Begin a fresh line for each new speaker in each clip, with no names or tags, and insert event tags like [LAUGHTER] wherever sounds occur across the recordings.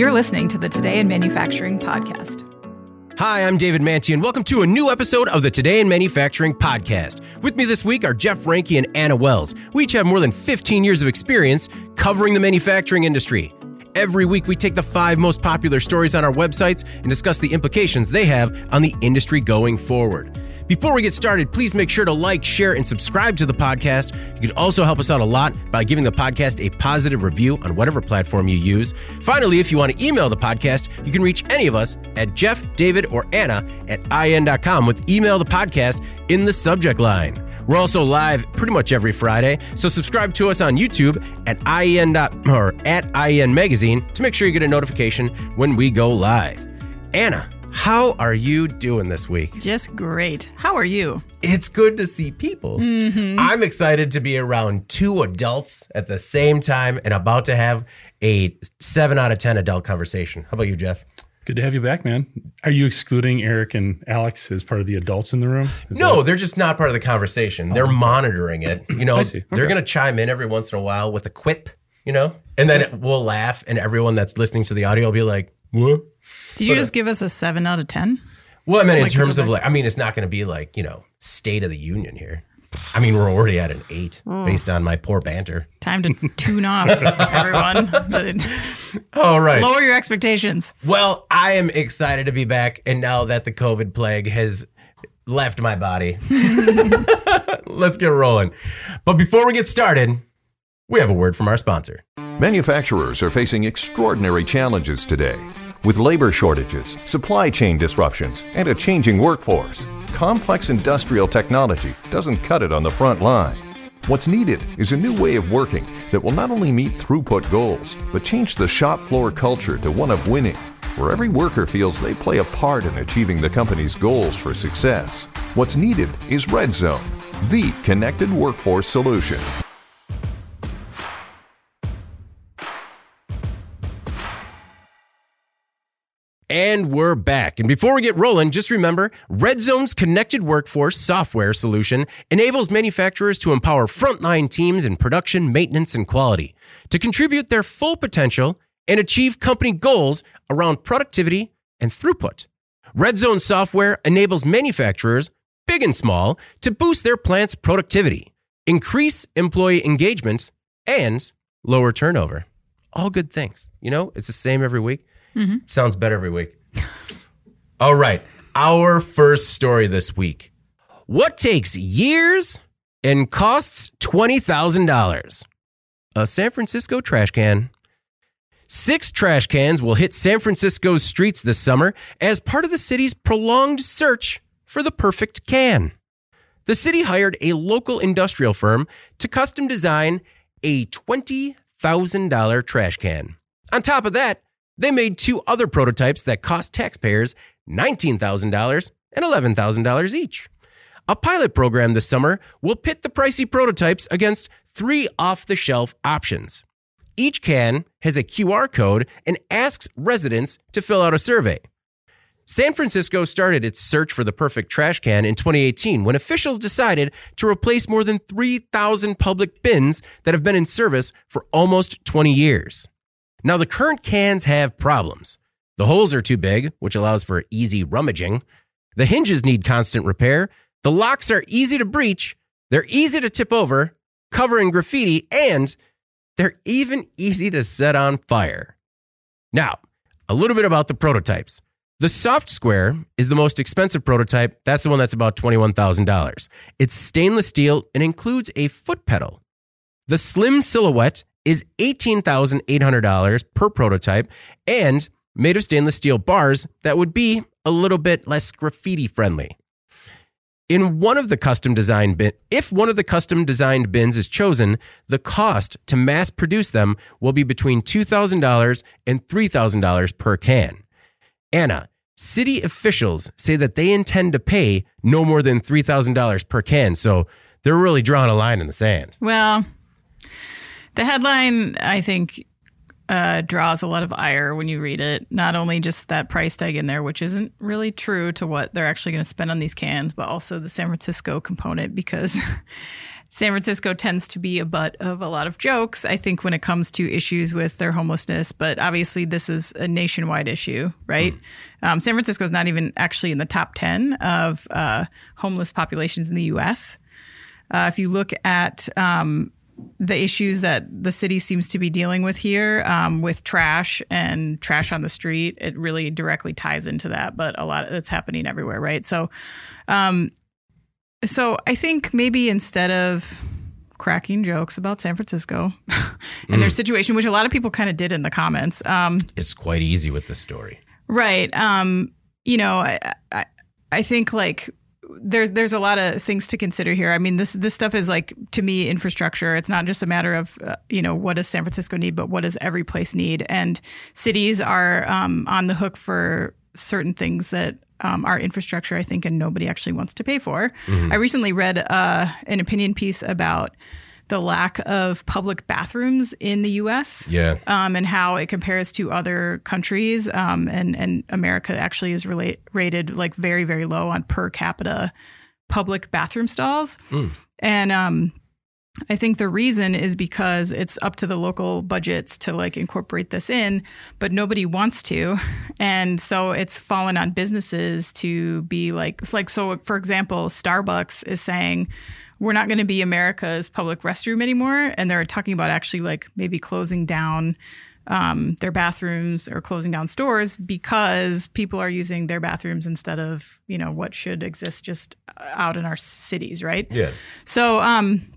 You're listening to the Today in Manufacturing podcast.
Hi, I'm David Mantey, and welcome to a new episode of the Today in Manufacturing podcast. With me this week are Jeff Reinke and Anna Wells. We each have more than 15 years of experience covering the manufacturing industry. Every week, we take the five most popular stories on our websites and discuss the implications they have on the industry going forward. Before we get started, please make sure to like, share, and subscribe to the podcast. You can also help us out a lot by giving the podcast a positive review on whatever platform you use. Finally, if you want to email the podcast, you can reach any of us at Jeff, David, or Anna at ien.com with email the podcast in the subject line. We're also live pretty much every Friday, so subscribe to us on YouTube at IEN or at IEN Magazine to make sure you get a notification when we go live. Anna, how are you doing this week?
Just great. How are you?
It's good to see people.
Mm-hmm.
I'm excited to be around two adults at the same time and about to have a seven out of 10 adult conversation. How about you, Jeff?
Good to have you back, man. Are you excluding Eric and Alex as part of the adults in the room? Is
No,
that-
they're just not part of the conversation. They're monitoring it. You know,
I see.
they're going to chime in every once in a while with a quip, you know, and then we'll laugh, and everyone that's listening to the audio will be like, what?
Did you just give us a 7 out of 10?
Well, I mean, in
Like to
terms of like, I mean, it's not going to be like, you know, State of the Union here. I mean, we're already at an eight
Hmm.
based on my poor banter.
Time to tune off, [LAUGHS] everyone.
All right.
Lower your expectations.
Well, I am excited to be back, and now that the COVID plague has left my body, [LAUGHS] let's get rolling. But before we get started, we have a word from our sponsor.
Manufacturers are facing extraordinary challenges today. With labor shortages, supply chain disruptions, and a changing workforce, complex industrial technology doesn't cut it on the front line. What's needed is a new way of working that will not only meet throughput goals, but change the shop floor culture to one of winning, where every worker feels they play a part in achieving the company's goals for success. What's needed is Red Zone, the connected workforce solution.
And we're back. And before we get rolling, just remember Red Zone's connected workforce software solution enables manufacturers to empower frontline teams in production, maintenance, and quality to contribute their full potential and achieve company goals around productivity and throughput. Red Zone software enables manufacturers, big and small, to boost their plant's productivity, increase employee engagement, and lower turnover. All good things. You know, it's the same every week. Mm-hmm. Sounds better every week. [LAUGHS] All right. Our first story this week. What takes years and costs $20,000? A San Francisco trash can. Six trash cans will hit San Francisco's streets this summer as part of the city's prolonged search for the perfect can. The city hired a local industrial firm to custom design a $20,000 trash can. On top of that, they made two other prototypes that cost taxpayers $19,000 and $11,000 each. A pilot program this summer will pit the pricey prototypes against three off the shelf options. Each can has a QR code and asks residents to fill out a survey. San Francisco started its search for the perfect trash can in 2018 when officials decided to replace more than 3,000 public bins that have been in service for almost 20 years. Now, the current cans have problems. The holes are too big, which allows for easy rummaging. The hinges need constant repair. The locks are easy to breach. They're easy to tip over, cover in graffiti, and they're even easy to set on fire. Now, a little bit about the prototypes. The Soft Square is the most expensive prototype. That's the one that's about $21,000. It's stainless steel and includes a foot pedal. The Slim Silhouette is $18,800 per prototype and made of stainless steel bars that would be a little bit less graffiti friendly. In one of the custom designed bin, if one of the custom designed bins is chosen, the cost to mass produce them will be between $2,000 and $3,000 per can. Anna, city officials say that they intend to pay no more than $3,000 per can, so they're really drawing a line in the sand.
Well, the headline, I think, uh, draws a lot of ire when you read it. Not only just that price tag in there, which isn't really true to what they're actually going to spend on these cans, but also the San Francisco component because [LAUGHS] San Francisco tends to be a butt of a lot of jokes, I think, when it comes to issues with their homelessness. But obviously, this is a nationwide issue, right? Um, San Francisco is not even actually in the top 10 of uh, homeless populations in the US. Uh, if you look at um, the issues that the city seems to be dealing with here um, with trash and trash on the street, it really directly ties into that. But a lot, of it's happening everywhere, right? So, um, so I think maybe instead of cracking jokes about San Francisco [LAUGHS] and their situation, which a lot of people kind of did in the comments, um,
It's quite easy with this story.
right? Um, you know, I, I, I think like there's there's a lot of things to consider here. I mean, this this stuff is like to me infrastructure. It's not just a matter of uh, you know what does San Francisco need, but what does every place need. And cities are um, on the hook for certain things that um, are infrastructure, I think, and nobody actually wants to pay for. I recently read uh, an opinion piece about the lack of public bathrooms in the U.S
Yeah.
um, and how it compares to other countries. Um, and and America actually is relate, rated like very very low on per capita public bathroom stalls. And um, I think the reason is because it's up to the local budgets to like incorporate this in, but nobody wants to, and so it's fallen on businesses to be like it's like so. For example, Starbucks is saying we're not going to be America's public restroom anymore, and they're talking about actually like maybe closing down um, their bathrooms or closing down stores because people are using their bathrooms instead of you know what should exist just out in our cities, right?
Yeah.
So, um,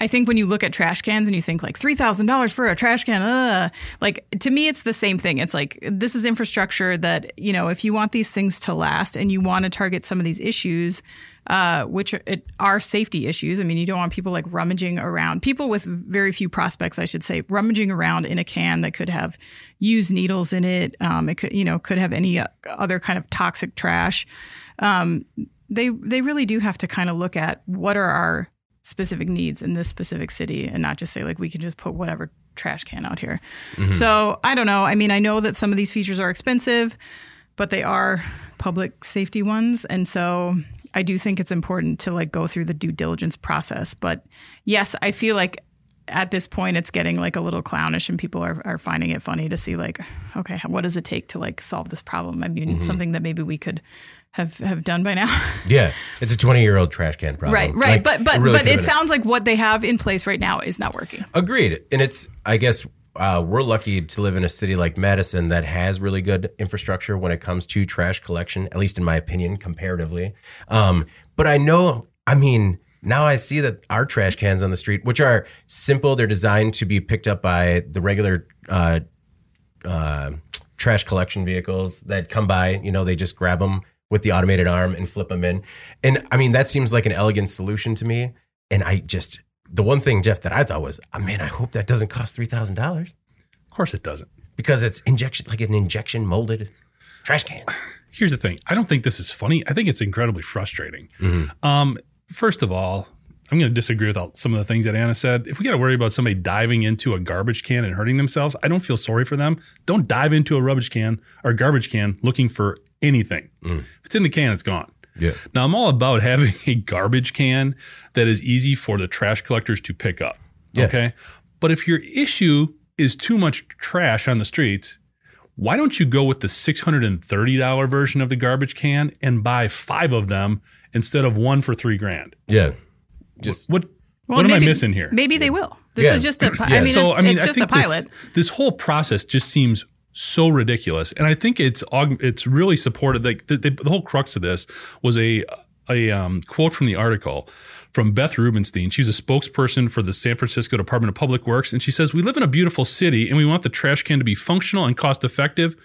I think when you look at trash cans and you think like three thousand dollars for a trash can, uh, like to me, it's the same thing. It's like this is infrastructure that you know if you want these things to last and you want to target some of these issues, uh, which are, it, are safety issues. I mean, you don't want people like rummaging around, people with very few prospects, I should say, rummaging around in a can that could have used needles in it. Um, it could, you know, could have any uh, other kind of toxic trash. Um, they they really do have to kind of look at what are our specific needs in this specific city and not just say like we can just put whatever trash can out here. So I don't know. I mean, I know that some of these features are expensive, but they are public safety ones, and so I do think it's important to like go through the due diligence process. But yes, I feel like at this point it's getting like a little clownish and people are, are finding it funny to see like okay what does it take to like solve this problem i mean it's mm-hmm. something that maybe we could have have done by now [LAUGHS]
Yeah. It's a 20 year old trash can problem.
Right, right.
Like,
but but
really
but it sounds like what they have in place right now is not working.
Agreed. And it's, I guess, uh, we're lucky to live in a city like Madison that has really good infrastructure when it comes to trash collection, at least in my opinion, comparatively. Um, but I know, I mean, now I see that our trash cans on the street, which are simple, they're designed to be picked up by the regular uh, uh, trash collection vehicles that come by. You know, they just grab them with the automated arm and flip them in. And I mean, that seems like an elegant solution to me. And I just, the one thing, Jeff, that I thought was, oh, man, I hope that doesn't cost $3,000
Of course it doesn't.
because it's injection, like an injection molded trash can. [SIGHS]
Here's the thing. I don't think this is funny. I think it's incredibly frustrating. Mm-hmm. Um, first of all, I'm going to disagree with all, some of the things that Anna said. If we got to worry about somebody diving into a garbage can and hurting themselves, I don't feel sorry for them. Don't dive into a rubbish can or garbage can looking for anything. Mm. If it's in the can, it's gone.
Yeah.
Now, I'm all about having [LAUGHS] a garbage can that is easy for the trash collectors to pick up.
Yeah.
Okay. But if your issue is too much trash on the streets, why don't you go with the $630 version of the garbage can and buy five of them instead of one for three grand?
Yeah. Just,
What,
Well,
what am I missing here?
Maybe they will. This
Yeah.
is just a. pi-
Yeah.
I mean,
so
it's,
I mean,
it's
I
just a
think this,
pilot.
this whole process just seems so ridiculous, and I think it's it's really supported. Like the, the, the whole crux of this was a a um, quote from the article from Beth Rubenstein. She's a spokesperson for the San Francisco Department of Public Works, and she says, "We live in a beautiful city, and we want the trash can to be functional and cost effective,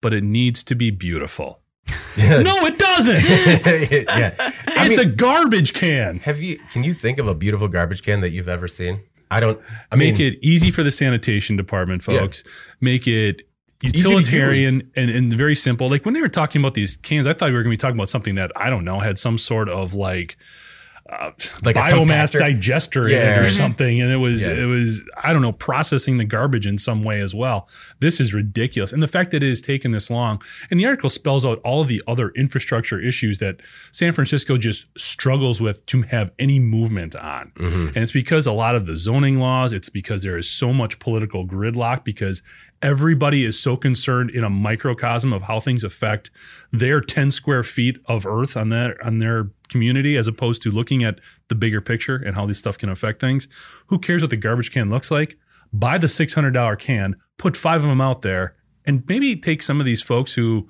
but it needs to be beautiful." [LAUGHS] no, it doesn't. [LAUGHS]
yeah. I
it's
mean,
a garbage can.
have you, can you think of a beautiful garbage can that you've ever seen? I don't, I
make
mean,
it easy for the sanitation department folks. Make it utilitarian and, and very simple. Like when they were talking about these cans i thought we were going to be talking about something that i don't know had some sort of like
Like
biomass digester
Yeah.
or
Mhm.
something, and it was
Yeah.
it was I don't know processing the garbage in some way as well. This is ridiculous, and the fact that it has taken this long, and the article spells out all of the other infrastructure issues that San Francisco just struggles with to have any movement on, and it's because a lot of the zoning laws. It's because there is so much political gridlock because everybody is so concerned in a microcosm of how things affect their 10 square feet of earth on their on their community as opposed to looking at the bigger picture and how this stuff can affect things. Who cares what the garbage can looks like? Buy the $600 can put five of them out there and maybe take some of these folks who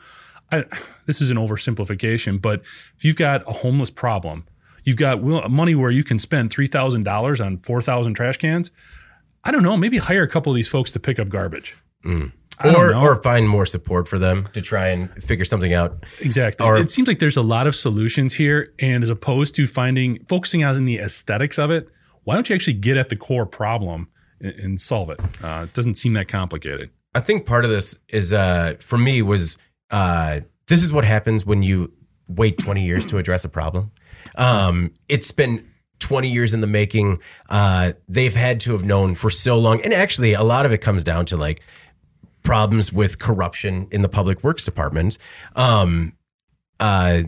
I, this is an oversimplification but if you've got a homeless problem you've got money where you can spend $3000 on 4000 trash cans i don't know maybe hire a couple of these folks to pick up garbage Don't
or or find more support for them to try and figure something out.
Exactly.
Or-
it seems like there's a lot of solutions here, and as opposed to finding focusing on the aesthetics of it, why don't you actually get at the core problem and, and solve it? Uh, it doesn't seem that complicated.
I think part of this is uh for me was uh this is what happens when you wait 20 years to address a problem. Um it's been 20 years in the making. Uh they've had to have known for so long and actually a lot of it comes down to like problems with corruption in the public works department. Um uh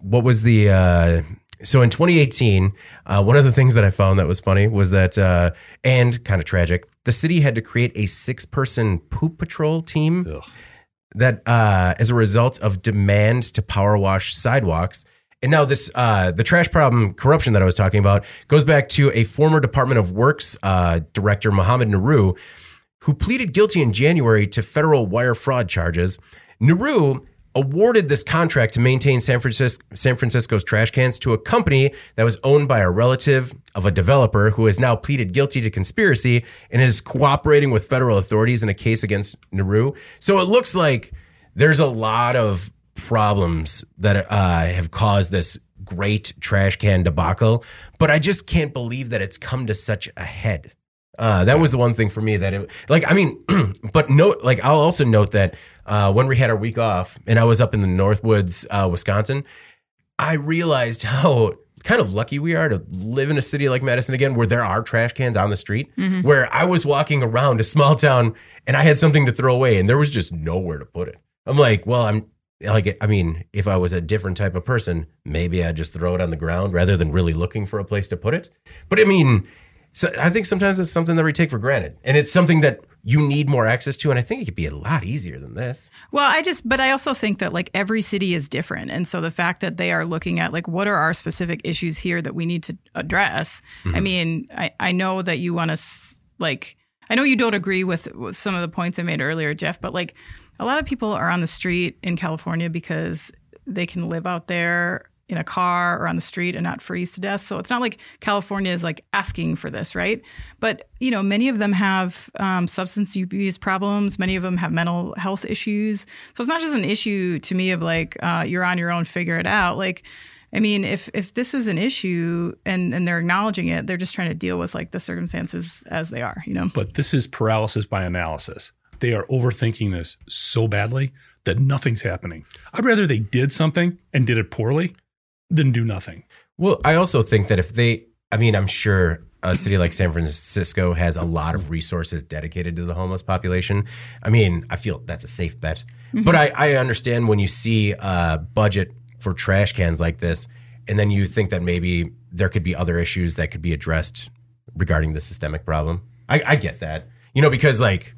what was the uh so in 2018 uh, one of the things that i found that was funny was that uh, and kind of tragic the city had to create a six person poop patrol team
Ugh.
that uh, as a result of demands to power wash sidewalks and now this uh, the trash problem corruption that i was talking about goes back to a former department of works uh, director Mohammed Nuru who pleaded guilty in January to federal wire fraud charges. Nuru awarded this contract to maintain San, San Francisco's trash cans to a company that was owned by a relative of a developer who has now pleaded guilty to conspiracy and is cooperating with federal authorities in a case against Nuru. So it looks like there's a lot of problems that uh, have caused this great trash can debacle, but I just can't believe that it's come to such a head. Uh, that was the one thing for me that it like I mean, [CLEARS THROAT] but note like I'll also note that uh, when we had our week off and I was up in the Northwoods, uh, Wisconsin, I realized [LAUGHS] how kind of lucky we are to live in a city like Madison again, where there are trash cans on the street. Where I was walking around a small town and I had something to throw away, and there was just nowhere to put it. I'm like, well, I'm like, I mean, if I was a different type of person, maybe I'd just throw it on the ground rather than really looking for a place to put it. But I mean, so I think sometimes it's something that we take for granted, and it's something that you need more access to. And I think it could be a lot easier than this.
Well, I just, but I also think that like every city is different. And so the fact that they are looking at like what are our specific issues here that we need to address. I mm-hmm. mean, I, I know that you want to like, I know you don't agree with, with some of the points I made earlier, Jeff, but like a lot of people are on the street in California because they can live out there in a car or on the street and not freeze to death. So it's not like California is like asking for this, right? But you know, many of them have um, substance abuse problems. Many of them have mental health issues. So it's not just an issue to me of like uh, you're on your own, figure it out. Like, I mean, if if this is an issue and and they're acknowledging it, they're just trying to deal with like the circumstances as they are. You know.
But this is paralysis by analysis. They are overthinking this so badly that nothing's happening. I'd rather they did something and did it poorly than do nothing.
Well, I also think that if they, I mean, I'm sure a city like San Francisco has a lot of resources dedicated to the homeless population. I mean, I feel that's a safe bet. Mm-hmm. But I, I understand when you see a budget for trash cans like this, and then you think that maybe there could be other issues that could be addressed regarding the systemic problem. I, I get that, you know, because like,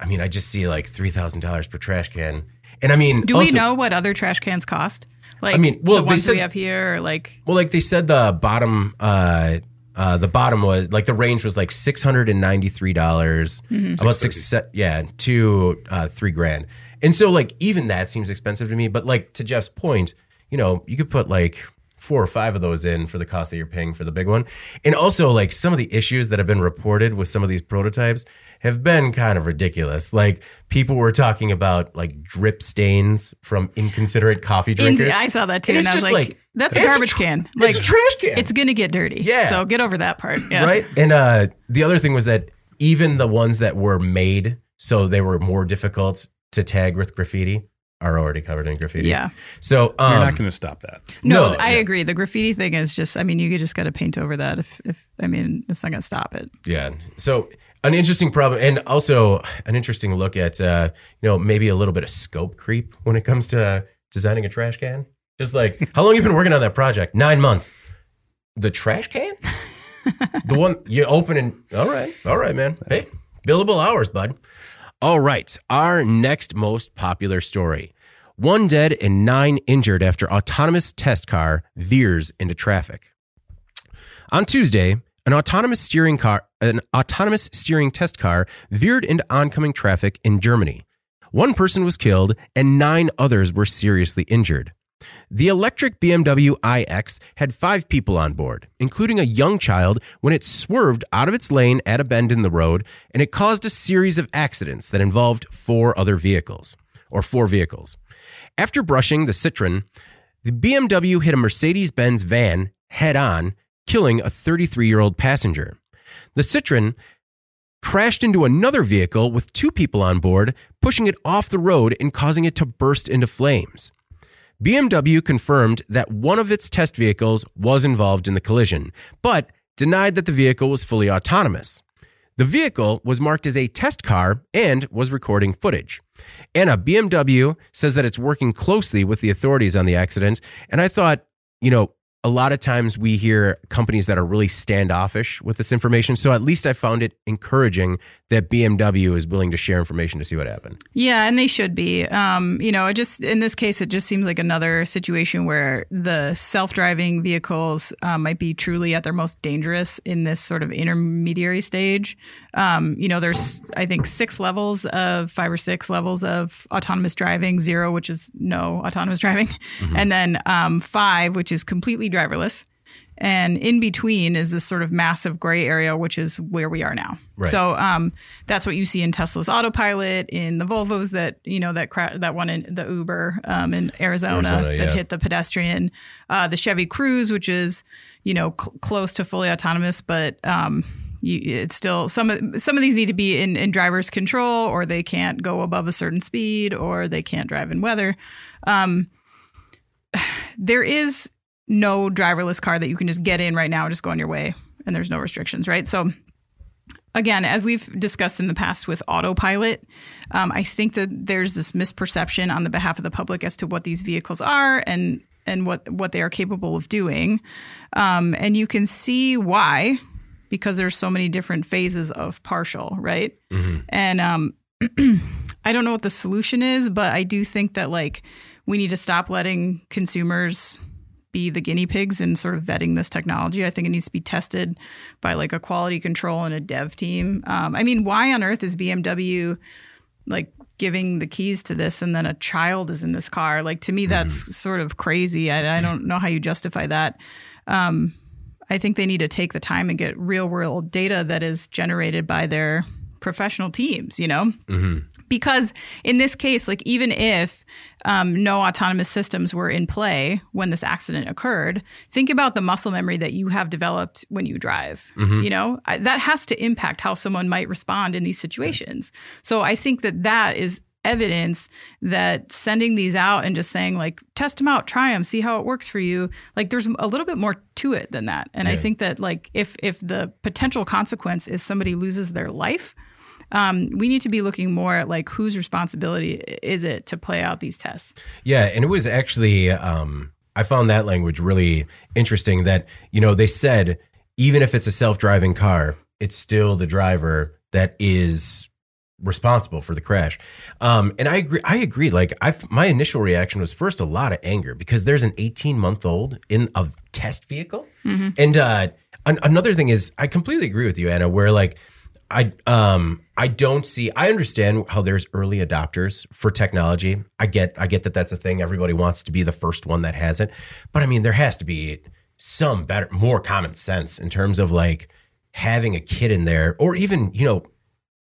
I mean, I just see like three thousand dollars per trash can, and I mean,
Do we know what other trash cans cost? Like,
I mean, well,
the
they
ones
said-
we have here, or like,
Well, like they said, the bottom, uh, uh, the bottom was like the range was like six hundred and ninety three dollars, about six, yeah, to uh, three grand. And so, like, even that seems expensive to me. But like to Jeff's point, you know, you could put like four or five of those in for the cost that you're paying for the big one. And also, like some of the issues that have been reported with some of these prototypes have been kind of ridiculous. Like people were talking about like drip stains from inconsiderate coffee drinkers.
I saw that too,
And
and,
it's
I was
just
like,
like,
"That's a
it's a
garbage
tr-
can.
it's
Like,
a trash can.
It's gonna get dirty.
Yeah.
So get over that part. Yeah.
right? And uh, the other thing was that even the ones that were made so they were more difficult to tag with graffiti, are already covered in graffiti.
Yeah.
So um,
You're not going to stop that.
No,
No,
I
yeah.
agree. The graffiti thing is just, I mean, you just got to paint over that. If, if, I mean, it's not going to stop it.
Yeah. So an interesting problem, and also an interesting look at uh, you know maybe a little bit of scope creep when it comes to uh, designing a trash can. Just like [LAUGHS] how long you been working on that project? Nine months. The trash can, [LAUGHS] the one you open and all right, all right, man. Hey, billable hours, bud. All right, our next most popular story. One dead and nine injured after autonomous test car veers into traffic. On Tuesday, an autonomous steering car, an autonomous steering test car veered into oncoming traffic in Germany. One person was killed and nine others were seriously injured. The electric BMW iX had five people on board, including a young child, when it swerved out of its lane at a bend in the road, and it caused a series of accidents that involved four other vehicles, or four vehicles. After brushing the Citroen, the BMW hit a Mercedes Benz van head on, killing a 33 year old passenger. The Citroen crashed into another vehicle with two people on board, pushing it off the road and causing it to burst into flames. BMW confirmed that one of its test vehicles was involved in the collision, but denied that the vehicle was fully autonomous. The vehicle was marked as a test car and was recording footage. Anna, BMW says that it's working closely with the authorities on the accident. And I thought, you know, a lot of times we hear companies that are really standoffish with this information. So at least I found it encouraging that BMW is willing to share information to see what happened.
Yeah, and they should be. Um, you know, it just in this case, it just seems like another situation where the self-driving vehicles uh, might be truly at their most dangerous in this sort of intermediary stage. Um, you know, there's I think six levels of five or six levels of autonomous driving, zero, which is no autonomous [LAUGHS] driving, and then um, five, which is completely driverless. And in between is this sort of massive gray area, which is where we are now.
Right.
So um, that's what you see in Tesla's autopilot, in the Volvos that you know that cra- that one in the Uber um, in Arizona,
Arizona,
that
yeah.
hit the pedestrian, uh, the Chevy Cruise, which is you know cl- close to fully autonomous, but um, you, it's still some of some of these need to be in, in driver's control, or they can't go above a certain speed, or they can't drive in weather. Um, [SIGHS] there is no driverless car that you can just get in right now and just go on your way and there's no restrictions, right? So again, as we've discussed in the past with autopilot, um, I think that there's this misperception on the behalf of the public as to what these vehicles are and and what what they are capable of doing, um, and you can see why because there's so many different phases of partial, right? And um, [CLEARS THROAT] I don't know what the solution is, but I do think that like we need to stop letting consumers be the guinea pigs in sort of vetting this technology. I think it needs to be tested by like a quality control and a dev team. Um, I mean, why on earth is BMW like giving the keys to this and then a child is in this car? Like to me, that's sort of crazy. I, I don't know how you justify that. Um, I think they need to take the time and get real world data that is generated by their professional teams, you know? Because in this case, like even if um, no autonomous systems were in play when this accident occurred, think about the muscle memory that you have developed when you drive. You know, I, that has to impact how someone might respond in these situations. So I think that that is evidence that sending these out and just saying like test them out try them see how it works for you like there's a little bit more to it than that and i think that like if if the potential consequence is somebody loses their life um, we need to be looking more at like whose responsibility is it to play out these tests
Yeah, and it was actually um, I found that language really interesting. That you know they said even if it's a self-driving car, it's still the driver that is responsible for the crash. Um, and I agree. I agree. Like I, my initial reaction was first a lot of anger because there's an 18 month old in a test vehicle, and uh, an- another thing is I completely agree with you, Anna. Where like I um I don't see I understand how there's early adopters for technology. I get I get that that's a thing. Everybody wants to be the first one that has it. But I mean there has to be some better more common sense in terms of like having a kid in there or even, you know,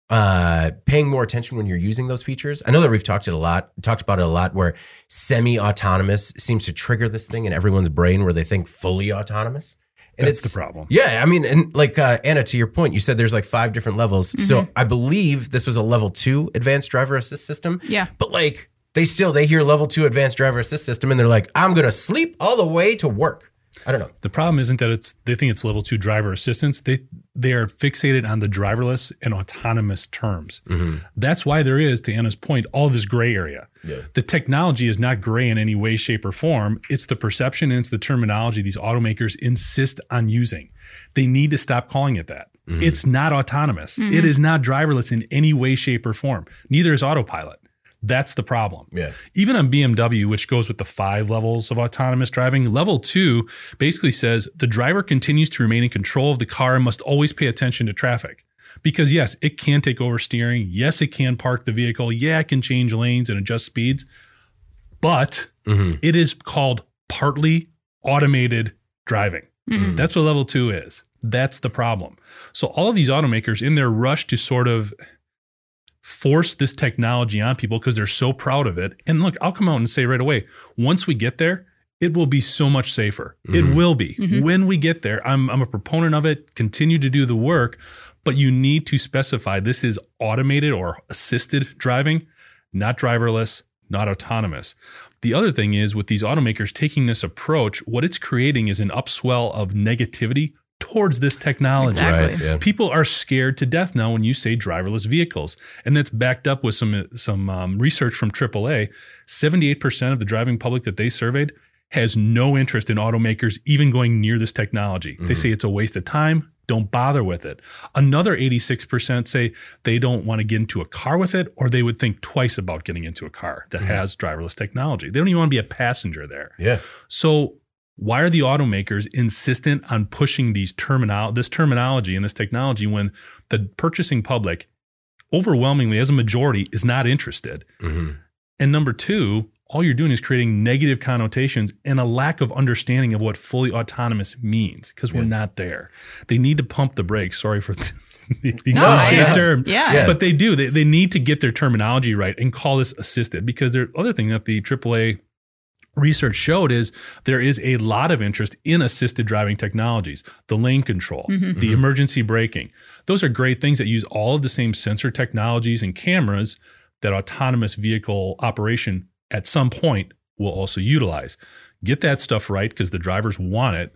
uh paying more attention when you're using those features. I know that we've talked it a lot, talked about it a lot where semi-autonomous seems to trigger this thing in everyone's brain where they think fully autonomous. And
That's
it's
the problem.
yeah, I mean, and like uh, Anna, to your point, you said there's like five different levels.
Mm-hmm.
So I believe this was a level two advanced driver assist system.
Yeah.
But like, they still they hear level two advanced driver assist system and they're like, I'm gonna sleep all the way to work. I don't know.
The problem isn't that it's they think it's level two driver assistance. They they are fixated on the driverless and autonomous terms. Mm-hmm. That's why there is, to Anna's point, all this gray area. The technology is not gray in any way, shape, or form. It's the perception and it's the terminology these automakers insist on using. They need to stop calling it that. Mm-hmm. It's not autonomous. Mm-hmm. It is not driverless in any way, shape, or form. Neither is autopilot. That's the problem.
Yeah.
Even on BMW, which goes with the five levels of autonomous driving, level two basically says the driver continues to remain in control of the car and must always pay attention to traffic. Because yes, it can take over steering. Yes, it can park the vehicle. Yeah, it can change lanes and adjust speeds. But mm-hmm. it is called partly automated driving. Mm-hmm. Mm. That's what level two is. That's the problem. So all of these automakers in their rush to sort of force this technology on people because they're so proud of it. And look, I'll come out and say right away, once we get there, it will be so much safer. It mm-hmm. will be. Mm-hmm. When we get there, I'm, I'm a proponent of it, continue to do the work, but you need to specify this is automated or assisted driving, not driverless, not autonomous. The other thing is with these automakers taking this approach, what it's creating is an upswell of negativity towards this technology.
Exactly.
Right, yeah.
People are scared to death now when you say driverless vehicles, and that's backed up with some some um, research from AAA. Seventy eight percent of the driving public that they surveyed has no interest in automakers even going near this technology. They say it's a waste of time. Don't bother with it. Another 86% say they don't want to get into a car with it, or they would think twice about getting into a car that has driverless technology. They don't even want to be a passenger there.
Yeah.
So why are the automakers insistent on pushing these terminal this terminology and this technology when the purchasing public overwhelmingly as a majority is not interested? Mm-hmm. And number two, all you're doing is creating negative connotations and a lack of understanding of what fully autonomous means because we're not there. They need to pump the brakes. Sorry for [LAUGHS] the, the [LAUGHS]
No, yeah.
term.
Yeah.
Yeah.
But they do. They, they need to get their terminology right and call this assisted because the other thing that the AAA research showed is there is a lot of interest in assisted driving technologies, the lane control, the emergency braking. Those are great things that use all of the same sensor technologies and cameras that autonomous vehicle operation at some point will also utilize. Get that stuff right because the drivers want it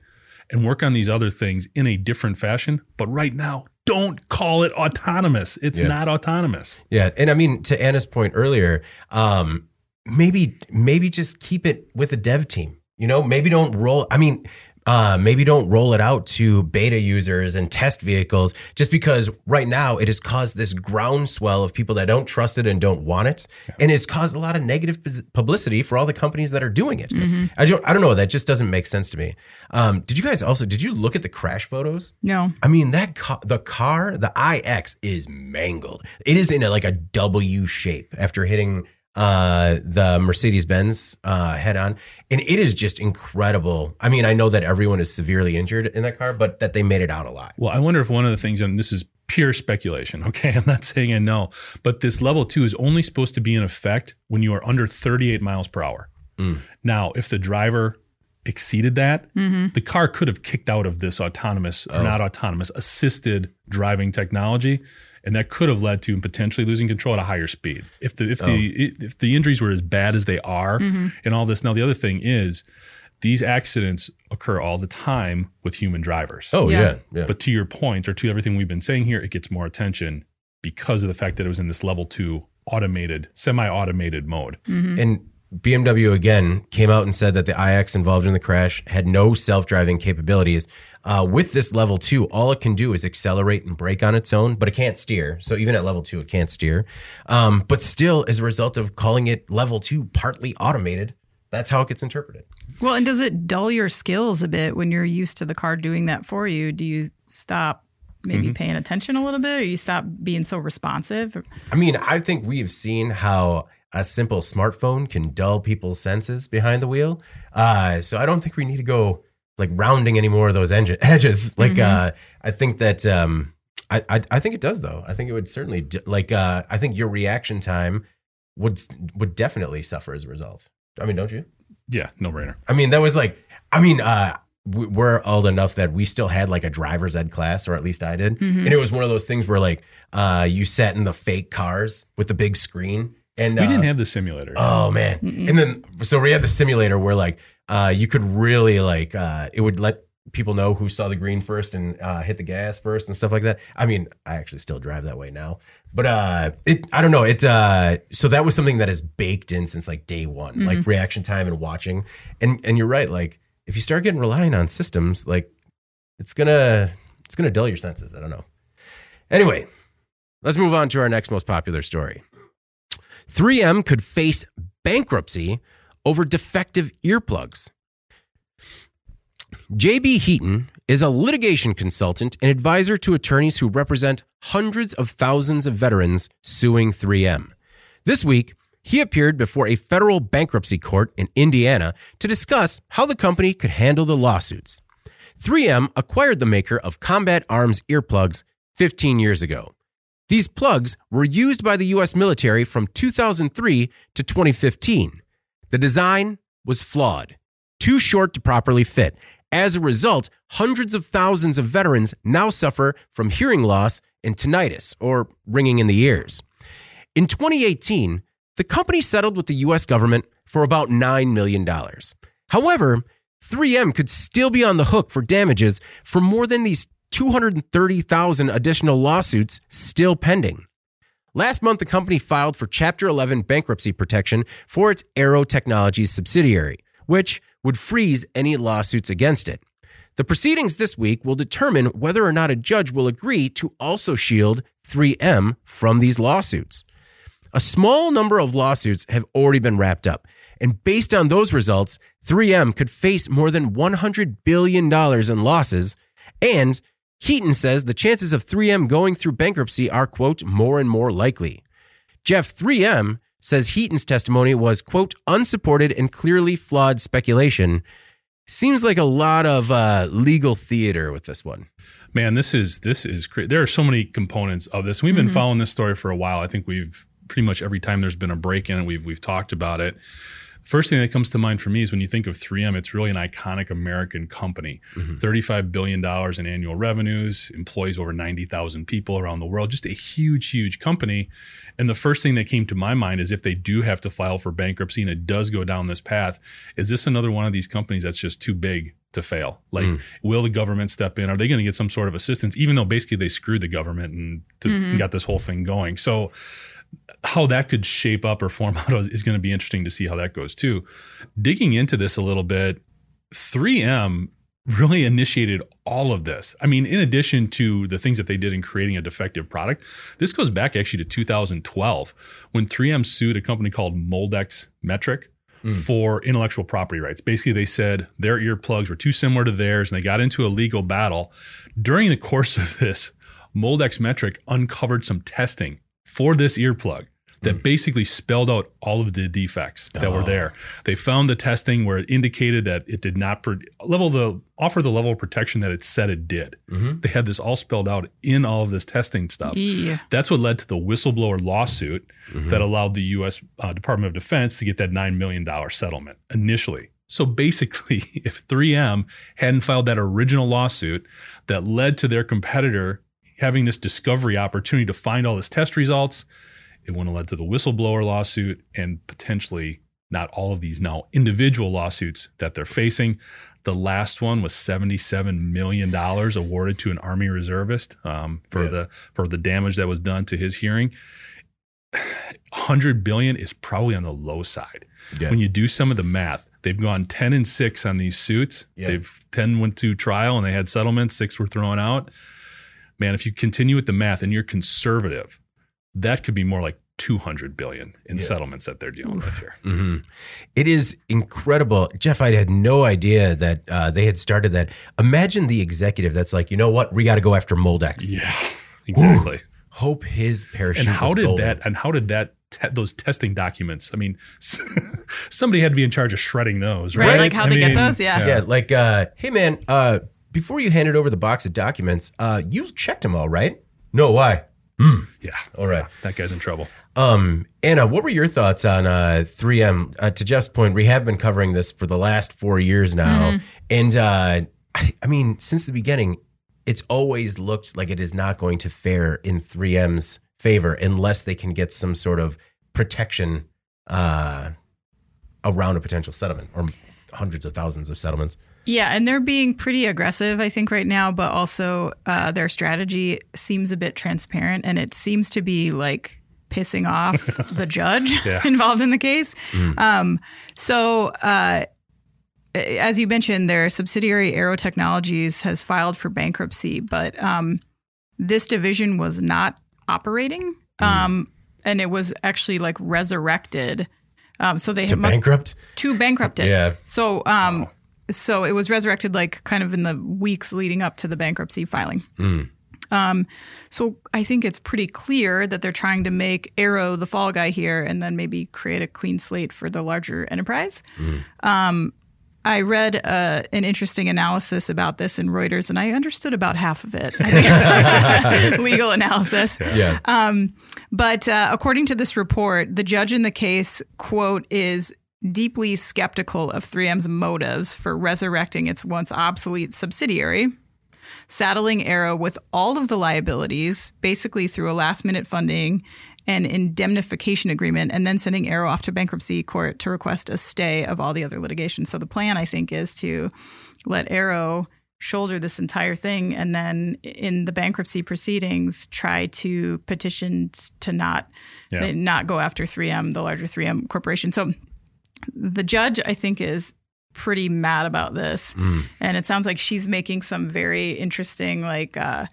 and work on these other things in a different fashion. But right now, don't call it autonomous. It's
Yeah.
not autonomous.
Yeah, and I mean to Anna's point earlier, um, maybe maybe just keep it with a dev team. You know, maybe don't roll. I mean, uh, maybe don't roll it out to beta users and test vehicles just because right now it has caused this groundswell of people that don't trust it and don't want it, and it's caused a lot of negative publicity for all the companies that are doing it. I don't, I don't know. That just doesn't make sense to me. Um, did you guys also? Did you look at the crash photos?
No.
I mean that ca- the car, the iX is mangled. It is in a, like a W shape after hitting uh, the Mercedes Benz uh, head on, and it is just incredible. I mean, I know that everyone is severely injured in that car, but that they made it out alive.
Well, I wonder if one of the things, and this is pure speculation, okay? [LAUGHS] I'm not saying I know, but this level two is only supposed to be in effect when you are under 38 miles per hour. Now, if the driver exceeded that, the car could have kicked out of this autonomous, or not autonomous, assisted driving technology. And that could have led to him potentially losing control at a higher speed. If the if the oh. if the injuries were as bad as they are, mm-hmm. and all this. Now the other thing is, these accidents occur all the time with human drivers.
Oh
Yeah.
yeah, yeah.
But to your point, or to everything we've been saying here, it gets more attention because of the fact that it was in this level two automated, semi-automated mode. Mm-hmm.
And BMW again came out and said that the iX involved in the crash had no self-driving capabilities. Uh, with this level two, all it can do is accelerate and brake on its own, but it can't steer. So even at level two, it can't steer. Um, but still, as a result of calling it level two, partly automated, that's how it gets interpreted.
Well, and does it dull your skills a bit when you're used to the car doing that for you? Do you stop maybe paying attention a little bit or you stop being so responsive?
I mean, I think we have seen how a simple smartphone can dull people's senses behind the wheel. Uh, so I don't think we need to go like rounding any more of those edge- [LAUGHS] edges. Like, uh, I think that um, I, I I think it does though. I think it would certainly d- like. Uh, I think your reaction time would would definitely suffer as a result. I mean, don't you?
Yeah, no brainer.
I mean, that was like, I mean, uh, we- we're old enough that we still had like a driver's ed class, or at least I did. And it was one of those things where like, uh, you sat in the fake cars with the big screen And
We
uh,
didn't have the simulator.
Oh man! And then so we had the simulator where like uh, you could really like uh, it would let people know who saw the green first and uh, hit the gas first and stuff like that. I mean, I actually still drive that way now, but uh, it I don't know it. Uh, so that was something that is baked in since like day one, like reaction time and watching. And and you're right, like if you start getting relying on systems, like it's gonna it's gonna dull your senses. I don't know. Anyway, let's move on to our next most popular story. 3M could face bankruptcy over defective earplugs. JB Heaton is a litigation consultant and advisor to attorneys who represent hundreds of thousands of veterans suing 3M. This week, he appeared before a federal bankruptcy court in Indiana to discuss how the company could handle the lawsuits. 3M acquired the maker of combat arms earplugs 15 years ago. These plugs were used by the U.S. military from 2003 to 2015. The design was flawed, too short to properly fit. As a result, hundreds of thousands of veterans now suffer from hearing loss and tinnitus, or ringing in the ears. In 2018, the company settled with the U.S. government for about $9 million. However, 3M could still be on the hook for damages for more than these 230,000 additional lawsuits still pending. Last month, the company filed for Chapter 11 bankruptcy protection for its Aearo Technologies subsidiary, which would freeze any lawsuits against it. The proceedings this week will determine whether or not a judge will agree to also shield 3M from these lawsuits. A small number of lawsuits have already been wrapped up, and based on those results, 3M could face more than $100 billion in losses. And Heaton says the chances of 3M going through bankruptcy are, quote, more and more likely. Jeff 3M says Heaton's testimony was, quote, unsupported and clearly flawed speculation. Seems like a lot of uh, legal theater with this one.
Man, this is this is crazy. There are so many components of this. We've been following this story for a while. I think we've pretty much every time there's been a break in, we've we've talked about it. First thing that comes to mind for me is when you think of 3M, it's really an iconic American company. Mm-hmm. $35 billion in annual revenues, employs over 90,000 people around the world, just a huge, huge company. And the first thing that came to my mind is if they do have to file for bankruptcy and it does go down this path, is this another one of these companies that's just too big to fail? Like, mm. will the government step in? Are they going to get some sort of assistance, even though basically they screwed the government and to, mm-hmm. got this whole thing going? So, how that could shape up or form [LAUGHS] out is going to be interesting to see how that goes too. Digging into this a little bit, 3M really initiated all of this. I mean, in addition to the things that they did in creating a defective product, this goes back actually to 2012 when 3M sued a company called Moldex Metric hmm. for intellectual property rights. Basically, they said their earplugs were too similar to theirs and they got into a legal battle. During the course of this, Moldex Metric uncovered some testing for this earplug that hmm. basically spelled out all of the defects that were oh. there. They found the testing where it indicated that it did not pro- level the offer the level of protection that it said it did. Mm-hmm. They had this all spelled out in all of this testing stuff.
Yeah.
That's what led to the whistleblower lawsuit mm-hmm. that allowed the U.S. Uh, Department of Defense to get that $9 million settlement initially. So basically, [LAUGHS] if 3M hadn't filed that original lawsuit that led to their competitor having this discovery opportunity to find all his test results, it wouldn't have led to the whistleblower lawsuit and potentially not all of these now individual lawsuits that they're facing. The last one was seventy-seven million dollars awarded to an Army reservist um, for
Yeah.
the for the damage that was done to his hearing. Hundred billion is probably on the low side.
Yeah.
When you do some of the math, they've gone ten and six on these suits.
Yeah.
They've ten went to trial and they had settlements. Six were thrown out. Man, if you continue with the math and you're conservative, that could be more like 200 billion in settlements that they're dealing with here.
hmm It is incredible. Jeff, I had no idea that uh, they had started that. Imagine the executive that's like, you know what? We got to go after Moldex.
Yeah, [LAUGHS] exactly.
Hope his parachute
And how
was
did
golden.
that? And how did that? Te- those testing documents. I mean, [LAUGHS] somebody had to be in charge of shredding those,
Right,
right?
like how'd
I
they get those? Yeah.
Yeah, like, uh, hey man, uh, before you handed over the box of documents, uh, you checked them all, right? No, why?
yeah.
All right.
That guy's in trouble.
Um, Anna, what were your thoughts on uh, 3M? Uh, to Jeff's point, we have been covering this for the last four years now, and uh, I, I mean, since the beginning, it's always looked like it is not going to fare in 3M's favor unless they can get some sort of protection uh, around a potential settlement or hundreds of thousands of settlements.
Yeah, and they're being pretty aggressive, I think, right now, but also uh, their strategy seems a bit transparent and it seems to be like pissing off [LAUGHS] the judge
Yeah. [LAUGHS]
involved in the case. Um, so, uh, as you mentioned, their subsidiary Aearo Technologies has filed for bankruptcy, but um, this division was not operating, um, and it was actually like resurrected. Um, so they
To
must
bankrupt?
to bankrupt it.
Yeah.
So, um, so it was resurrected like kind of in the weeks leading up to the bankruptcy filing. Um, so I think it's pretty clear that they're trying to make Aearo the fall guy here, and then maybe create a clean slate for the larger enterprise. Um, I read uh, an interesting analysis about this in Reuters, and I understood about half of it. I think. [LAUGHS] [LAUGHS] Legal analysis.
Yeah.
But uh, according to this report, the judge in the case, quote, is deeply skeptical of 3M's motives for resurrecting its once obsolete subsidiary, saddling Aearo with all of the liabilities, basically through a last minute funding and indemnification agreement, and then sending Aearo off to bankruptcy court to request a stay of all the other litigation. So the plan, I think, is to let Aearo shoulder this entire thing and then in the bankruptcy proceedings try to petition to not
Yeah.
not go after 3M the larger 3M corporation so the judge I think is pretty mad about this. And it sounds like she's making some very interesting like uh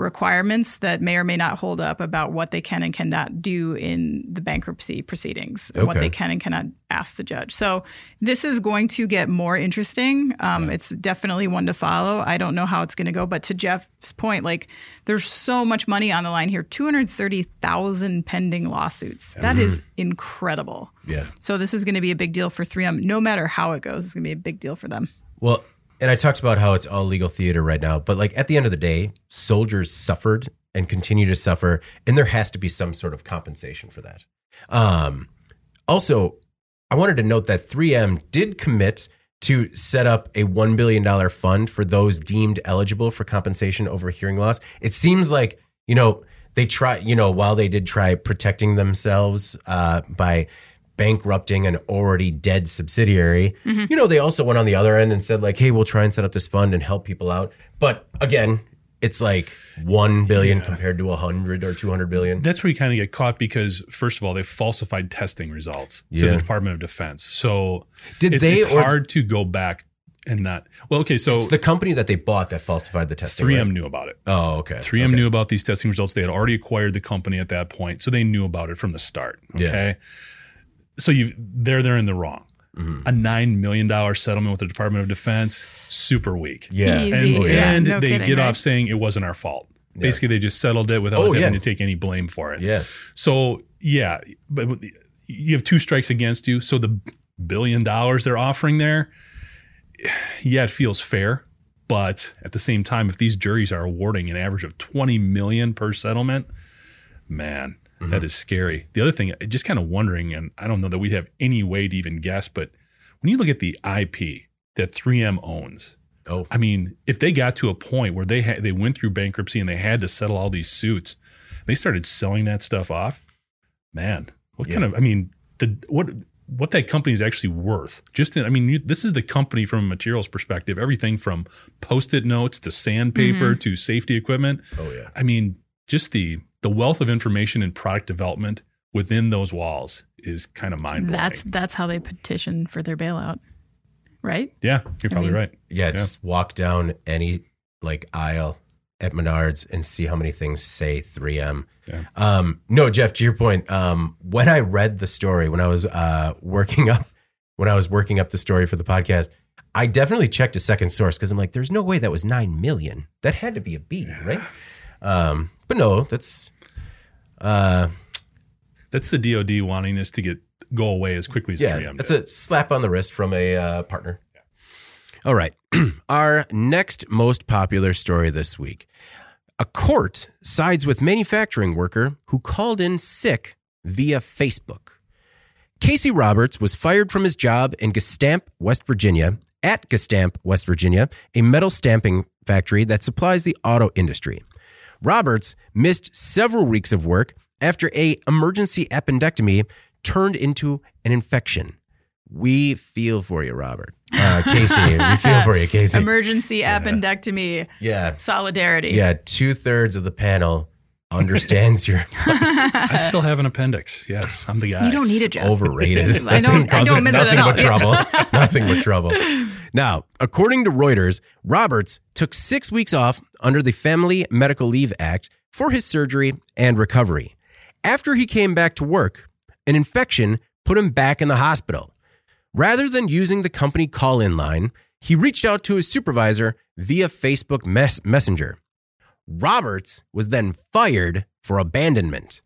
requirements that may or may not hold up about what they can and cannot do in the bankruptcy proceedings and what they can and cannot ask the judge. So this is going to get more interesting. Um, It's definitely one to follow. I don't know how it's going to go, but to Jeff's point, like there's so much money on the line here 230,000 pending lawsuits. That is incredible.
Yeah.
So this is going to be a big deal for 3M. No matter how it goes, it's going to be a big deal for them.
Well, and I talked about how it's all legal theater right now, but like at the end of the day, soldiers suffered and continue to suffer, and there has to be some sort of compensation for that. Um, also, I wanted to note that 3M did commit to set up a $1 billion fund for those deemed eligible for compensation over hearing loss. It seems like, you know, they try, you know, while they did try protecting themselves uh, by bankrupting an already dead subsidiary, mm-hmm. you know, they also went on the other end and said, like, hey, we'll try and set up this fund and help people out. But again, it's like 1 billion compared to 100 or 200 billion.
That's where you kind of get caught because, first of all, they falsified testing results to the Department of Defense. So
Did
it's,
they
it's
or-
hard to go back and not. Well, okay, so
It's the company that they bought that falsified the testing.
3M
right?
knew about it.
Oh, okay.
3M
Okay.
knew about these testing results. They had already acquired the company at that point, so they knew about it from the start.
Yeah.
Okay, so you they're they're in the wrong.
Mm-hmm.
A nine million dollar settlement with the Department of Defense, super weak.
Yeah.
Easy.
and,
Yeah,
and
no
they
kidding,
get
right?
off saying it wasn't our fault. Basically, they just settled it without
Oh,
having
yeah.
to take any blame for it.
Yeah.
So yeah, but you have two strikes against you. So the billion dollars they're offering there, yeah, it feels fair. But at the same time, if these juries are awarding an average of 20 million per settlement, man, Mm-hmm. that is scary. The other thing, just kind of wondering, and I don't know that we have any way to even guess, but when you look at the IP that 3M owns,
Oh,
I mean, if they got to a point where they had they went through bankruptcy and they had to settle all these suits, they started selling that stuff off. Man, what kind of? I mean, the what what that company is actually worth? Just in, I mean, you, this is the company from a materials perspective. Everything from post-it notes to sandpaper mm-hmm. to safety equipment.
oh yeah.
I mean, just the the wealth of information and product development within those walls is kind of mind blowing.
That's that's how they petition for their bailout, right?
yeah, you're probably
mean-
right.
Yeah, just walk down any like aisle at Menards and see how many things say 3M.
Yeah.
Um, no, Jeff, to your point, um, when I read the story, when I was uh, working up, when I was working up the story for the podcast, I definitely checked a second source because I'm like, there's no way that was nine million. That had to be a B, right? Um, but no, that's uh,
That's the DoD wanting this to get go away as quickly as
yeah,
3M.
that's
did.
a slap on the wrist from a uh, partner. All right. [CLEARS THROAT] Our next most popular story this week. A court sides with manufacturing worker who called in sick via Facebook. Casey Roberts was fired from his job in Gestamp, West Virginia, at Gestamp, West Virginia, a metal stamping factory that supplies the auto industry. Roberts missed several weeks of work after a emergency appendectomy turned into an infection. We feel for you, Robert. Uh, [LAUGHS] Casey, we feel for you, Casey.
Emergency appendectomy
yeah.
solidarity.
Yeah. Two thirds of the panel understands your [LAUGHS]
I still have an appendix. Yes, I'm the guy.
You don't need it, Jeff.
overrated. [LAUGHS]
I
That
don't-
thing
I don't
causes
miss it at
nothing
all.
but trouble. nothing but trouble. Now, according to Reuters, Roberts took six weeks off under the Family Medical Leave Act for his surgery and recovery. After he came back to work, an infection put him back in the hospital. Rather than using the company call in line, he reached out to his supervisor via Facebook mess- Messenger. Roberts was then fired for abandonment.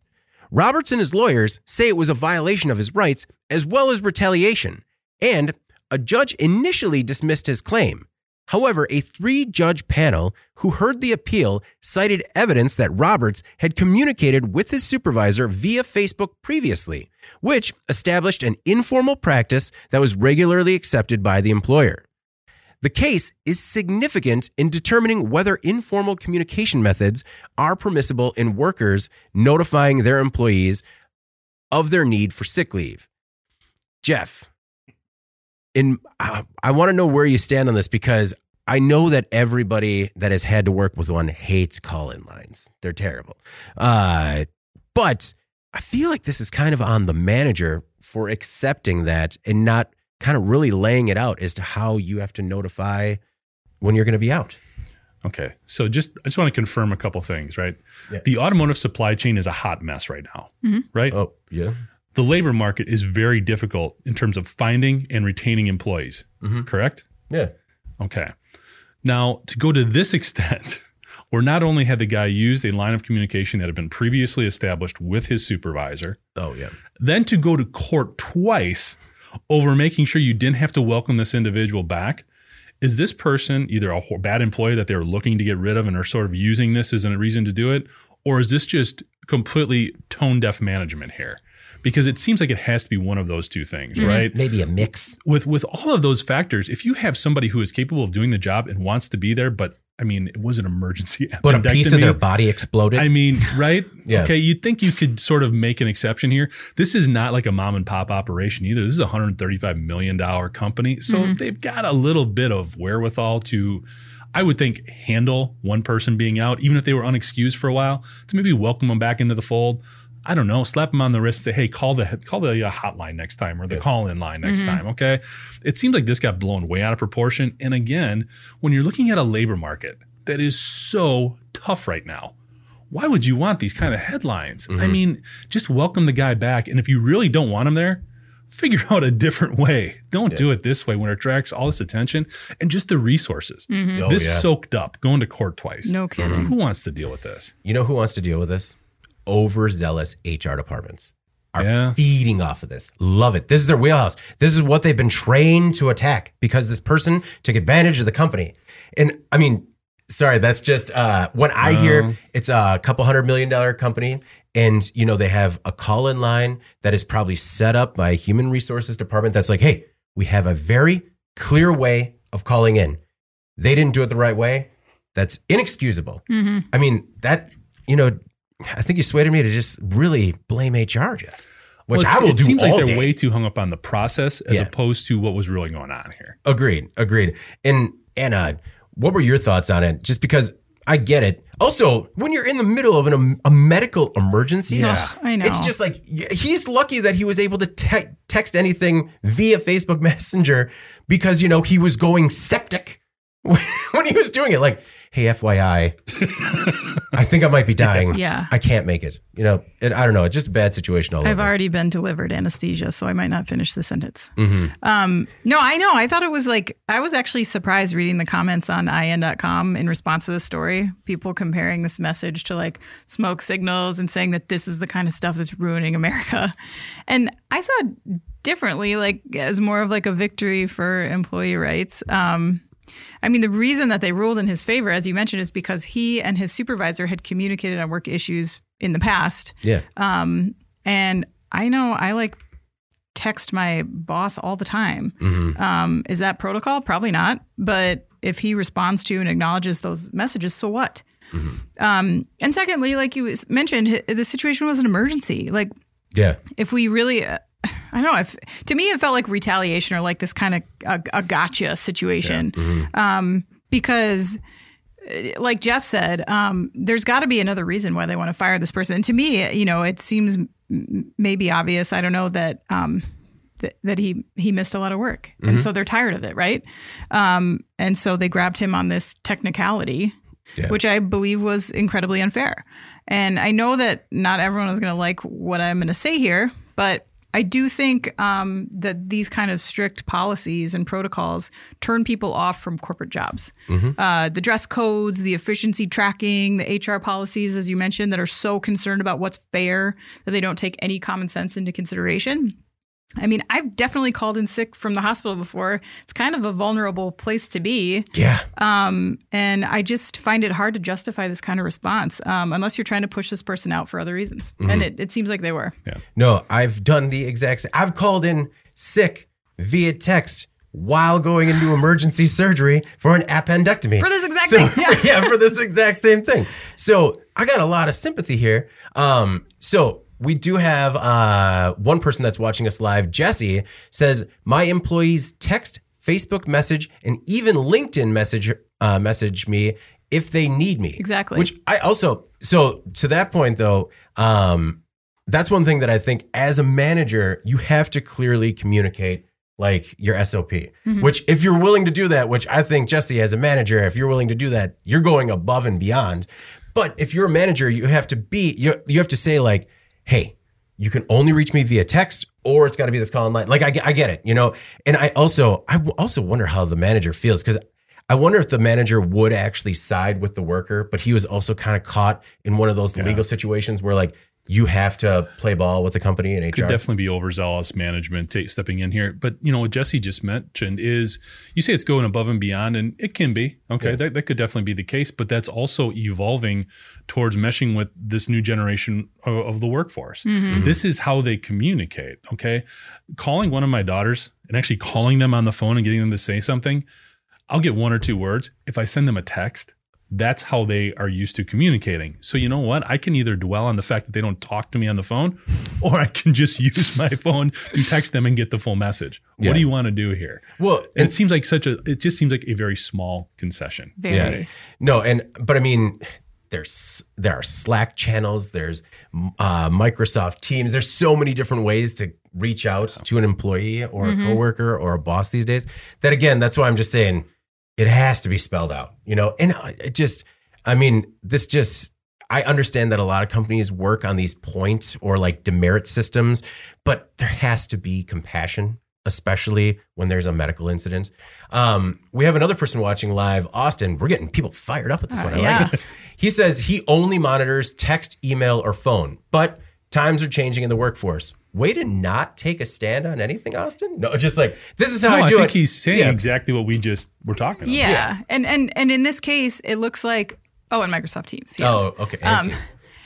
Roberts and his lawyers say it was a violation of his rights as well as retaliation, and a judge initially dismissed his claim. However, a three judge panel who heard the appeal cited evidence that Roberts had communicated with his supervisor via Facebook previously, which established an informal practice that was regularly accepted by the employer. The case is significant in determining whether informal communication methods are permissible in workers notifying their employees of their need for sick leave. Jeff, in uh, I want to know where you stand on this because I know that everybody that has had to work with one hates call-in lines. They're terrible. Uh, but I feel like this is kind of on the manager for accepting that and not kind of really laying it out as to how you have to notify when you're going to be out.
Okay, so just I just want to confirm a couple things, right?
Yeah.
The automotive supply chain is a hot mess right now, right?
Oh, yeah.
The labor market is very difficult in terms of finding and retaining employees. Mm-hmm. Correct?
Yeah.
Okay. Now, to go to this [LAUGHS] extent, where not only had the guy used a line of communication that had been previously established with his supervisor,
Oh, yeah.
then to go to court twice over making sure you didn't have to welcome this individual back. Is this person either a bad employee that they're looking to get rid of and are sort of using this as a reason to do it? Or is this just completely tone deaf management here? Because it seems like it has to be one of those two things, mm-hmm. right?
Maybe a mix.
with with all of those factors, if you have somebody who is capable of doing the job and wants to be there, but I mean, it was an emergency. [LAUGHS]
But a piece of their body exploded.
I mean, right? [LAUGHS]
Yeah.
Okay, you'd think you could sort of make an exception here. This is not like a mom and pop operation either. This is a $135 million company. So mm-hmm. they've got a little bit of wherewithal to, I would think, handle one person being out, even if they were unexcused for a while, to maybe welcome them back into the fold. I don't know, slap them on the wrist, say, hey, call the call the uh, hotline next time or the call in line next mm-hmm. time. Okay. It seems like this got blown way out of proportion. And again, when you're looking at a labor market that is so tough right now, why would you want these kind of headlines? I mm-hmm. mean, just welcome the guy back. And if you really don't want him there, figure [LAUGHS] out a different way. Don't do it this way when it attracts all this attention and just the resources. Mm-hmm.
Oh,
this
yeah.
soaked up going to court twice.
No kidding.
Who wants to deal with this?
You know who wants to deal with this? Overzealous HR departments are
Yeah.
feeding off of this. Love it. This is their wheelhouse. This is what they've been trained to attack because this person took advantage of the company. And I mean, sorry, that's just uh, when I hear it's a couple hundred million dollar company and you know they have a call in line that is probably set up by a human resources department that's like, hey, we have a very clear way of calling in. They didn't do it the right way. That's inexcusable. I mean, that, you know, I think you swayed me to just really blame HR, Jeff. Which
Well,
I will do.
it
do
seems
all
like they're
day.
way too hung up on the process as
Yeah.
opposed to what was really going on here.
Agreed. Agreed. And Anna, what were your thoughts on it? Just because I get it. Also, when you're in the middle of an, um, a medical emergency,
Yeah.
Ugh, I know.
it's just like he's lucky that he was able to te- text anything via Facebook [LAUGHS] Messenger because you know he was going septic [LAUGHS] when he was doing it. Like, hey, FYI, I think I might be dying.
Yeah.
I can't make it. You know, it, I don't know. It's just a bad situation all
I've
over.
already been delivered anesthesia, so I might not finish the sentence.
Mm-hmm.
Um, no, I know. I thought it was like, I was actually surprised reading the comments on ien.com in response to the story. People comparing this message to like smoke signals and saying that this is the kind of stuff that's ruining America. And I saw it differently, like as more of like a victory for employee rights. Um, I mean, the reason that they ruled in his favor, as you mentioned, is because he and his supervisor had communicated on work issues in the past.
yeah.
Um, and I know I like text my boss all the time.
Mm-hmm.
Um, is that protocol? Probably not. But if he responds to and acknowledges those messages, so what? Um, and secondly, like you mentioned, the situation was an emergency. Like
Yeah.
if we really uh, I don't know. If, to me, it felt like retaliation or like this kind of a, a gotcha situation. Um, because, uh, like Jeff said, um, there's got to be another reason why they want to fire this person. And to me, you know, it seems m- maybe obvious. I don't know that. Um, th- that he he missed a lot of work, and so they're tired of it, right? Um, and so they grabbed him on this technicality,
Yeah.
which I believe was incredibly unfair. And I know that not everyone is going to like what I'm going to say here, but I do think um, that these kind of strict policies and protocols turn people off from corporate jobs. Uh, the dress codes, the efficiency tracking, the HR policies, as you mentioned, that are so concerned about what's fair that they don't take any common sense into consideration. I mean, I've definitely called in sick from the hospital before. It's kind of a vulnerable place to be.
Yeah.
Um, and I just find it hard to justify this kind of response um, unless you're trying to push this person out for other reasons. And it, it seems like they were.
No, I've done the exact same. I've called in sick via text while going into [SIGHS] emergency surgery for an appendectomy.
For this exact
So-
thing, yeah. [LAUGHS]
yeah, for this exact same thing. So I got a lot of sympathy here. Um, so we do have uh, one person that's watching us live. Jesse says, My employees text, Facebook message, and even LinkedIn message uh, message me if they need me.
Exactly.
Which I also so to that point though, um, that's one thing that I think as a manager, you have to clearly communicate like your SOP. Which if you're willing to do that, which I think Jesse as a manager, if you're willing to do that, you're going above and beyond. But if you're a manager, you have to be you you have to say like, "Hey, you can only reach me via text or it's got to be this call online." Like I get, I get it, you know. And I also I also wonder how the manager feels cuz I wonder if the manager would actually side with the worker, but he was also kind of caught in one of those legal situations where like you have to play ball with the company and HR.
could definitely be overzealous management ta- stepping in here. But you know what Jesse just mentioned is you say it's going above and beyond, and it can be okay. That, that could definitely be the case, but that's also evolving towards meshing with this new generation of, of the workforce. Mm-hmm. Mm-hmm. This is how they communicate. Okay, calling one of my daughters and actually calling them on the phone and getting them to say something. I'll get one or two words. If I send them a text, that's how they are used to communicating. So you know what? I can either dwell on the fact that they don't talk to me on the phone, [LAUGHS] or I can just use my phone to text them and get the full message.
Yeah.
What do you want to do here?
well,
And it seems like such a. It just seems like a very small concession.
Very.
Yeah. No, and but I mean, there's there are Slack channels, there's uh, Microsoft Teams. There's so many different ways to reach out to an employee or a coworker or a boss these days. That again, that's why I'm just saying it has to be spelled out. You know, and it just, I mean, this just. I understand that a lot of companies work on these point or like demerit systems, but there has to be compassion, especially when there's a medical incident. Um, we have another person watching live, Austin. We're getting people fired up with this
Uh,
one. I
yeah.
like it. He says he only monitors text, email, or phone, but times are changing in the workforce. Way to not take a stand on anything, Austin. No, just like this is how
No,
I
I
do
think
it.
he's saying
Yeah.
exactly what we just were talking about.
Yeah. And, and, and in this case, it looks like, oh, and Microsoft Teams. Yes.
Oh, okay. And
Um,
Teams.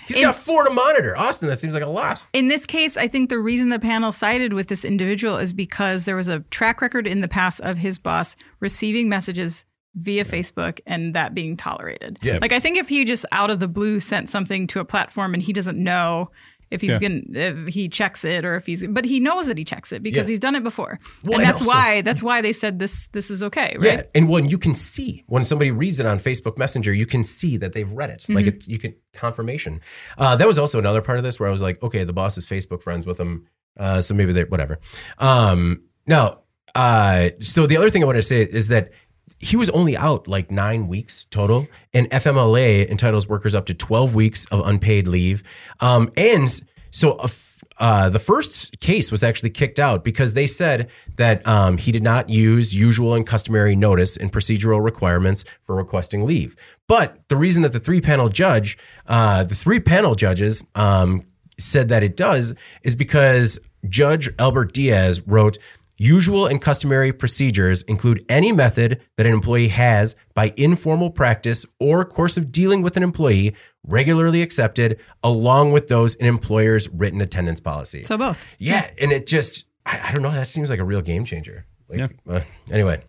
He's
in-
got four to monitor. Austin, that seems like a lot.
In this case, I think the reason the panel sided with this individual is because there was a track record in the past of his boss receiving messages via Facebook and that being tolerated.
Yeah.
Like I think if he just out of the blue sent something to a platform and he doesn't know if he's
Yeah.
to if he checks it or if he's but he knows that he checks it because
Yeah.
he's done it before.
Well,
and
and
that's
also-
why that's why they said this this is okay, right?
Yeah, and when you can see when somebody reads it on Facebook Messenger, you can see that they've read it. Like
Mm-hmm.
it's you can confirmation. Uh, that was also another part of this where I was like, okay, the boss is Facebook friends with him, uh, so maybe they whatever. Um, now, uh, so the other thing I want to say is that he was only out like nine weeks total, and FMLA entitles workers up to twelve weeks of unpaid leave. Um, and so f- uh, the first case was actually kicked out because they said that um, he did not use usual and customary notice and procedural requirements for requesting leave. But the reason that the three panel judge, uh, the three panel judges, um, said that it does is because Judge Albert Diaz wrote. Usual and customary procedures include any method that an employee has by informal practice or course of dealing with an employee regularly accepted, along with those in employer's written attendance policy.
So both.
yeah, and it just, I, I don't know, that seems like a real game changer. Like,
Yeah.
uh, anyway,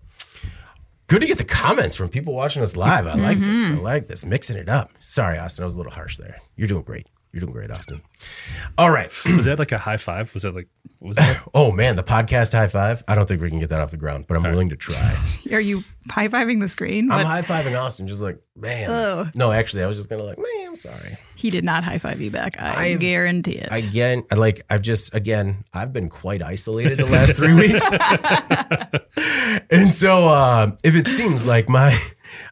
good to get the comments from people watching us live. I like this. I like this, mixing it up. Sorry, Austin, I was a little harsh there. You're doing great. You're doing great, Austin. All right. [CLEARS THROAT]
Was that like a high five? Was that like Was that? [LAUGHS]
Oh man, the podcast high five. I don't think we can get that off the ground, but I'm willing to try. [LAUGHS]
Are you high fiving the screen?
I'm high fiving Austin, just like man.
Oh.
No, actually, I was just gonna like, man, I'm sorry.
he did not high five you back. I
I've-
guarantee it.
Again, like I've just again I've been quite isolated the last three weeks, [LAUGHS] and so uh, if it seems like my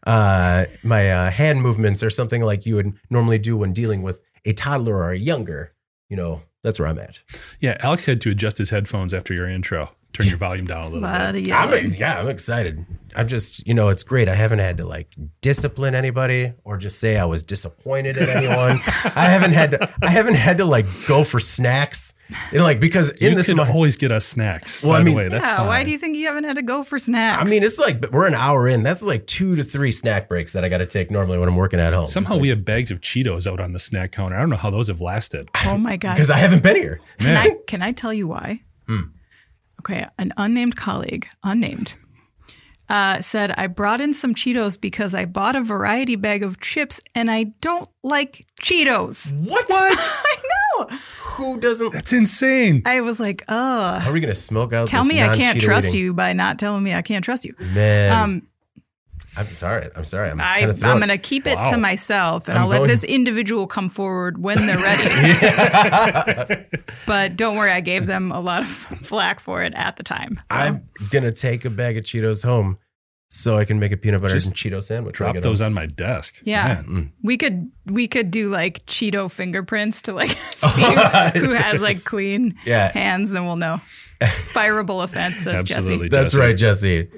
uh, my uh, hand movements are something like you would normally do when dealing with a toddler or a younger, you know, that's where I'm at.
Yeah, Alex had to adjust his headphones after your intro. Turn your volume down a little
Lot
bit.
of
I'm ex- yeah, I'm excited. I'm just, you know, it's great. I haven't had to like discipline anybody or just say I was disappointed at anyone. [LAUGHS] I haven't had to, I haven't had to like go for snacks. And like because in
You
this
can
month,
always get us snacks.
Well,
by
I mean-
the way, that's
yeah,
fine.
why do you think you haven't had to go for snacks?
I mean, it's like we're an hour in. That's like two to three snack breaks that I got to take normally when I'm working at home.
Somehow we have bags of Cheetos out on the snack counter. I don't know how those have lasted.
oh my god!
because I haven't been here.
Can
Man.
I can I tell you why?
Hmm.
Okay, an unnamed colleague, unnamed, [LAUGHS] uh, said I brought in some Cheetos because I bought a variety bag of chips and I don't like Cheetos.
What? What? [LAUGHS]
I know.
Who doesn't?
That's insane.
I was like, oh, How
Are we gonna smoke out?
tell
this
me I can't trust
eating?
you by not telling me I can't trust you.
man.
Um,
I'm sorry. I'm sorry. I'm
I,
kind
I'm going to keep it
Wow.
to myself, and
I'm
I'll let this individual come forward when they're ready. [LAUGHS] [LAUGHS] but don't worry, I gave them a lot of [LAUGHS] flack for it at the time. So.
I'm gonna take a bag of Cheetos home so I can make a peanut butter
Just
and Cheeto sandwich.
Drop
get
those
home.
on my desk.
Yeah.
Man. Mm.
We could we could do like Cheeto fingerprints to like [LAUGHS] [LAUGHS]
Oh,
see who has like clean
Yeah.
hands, then we'll know. [LAUGHS] Fireable offense, says Jesse.
That's
Jesse.
right, Jesse.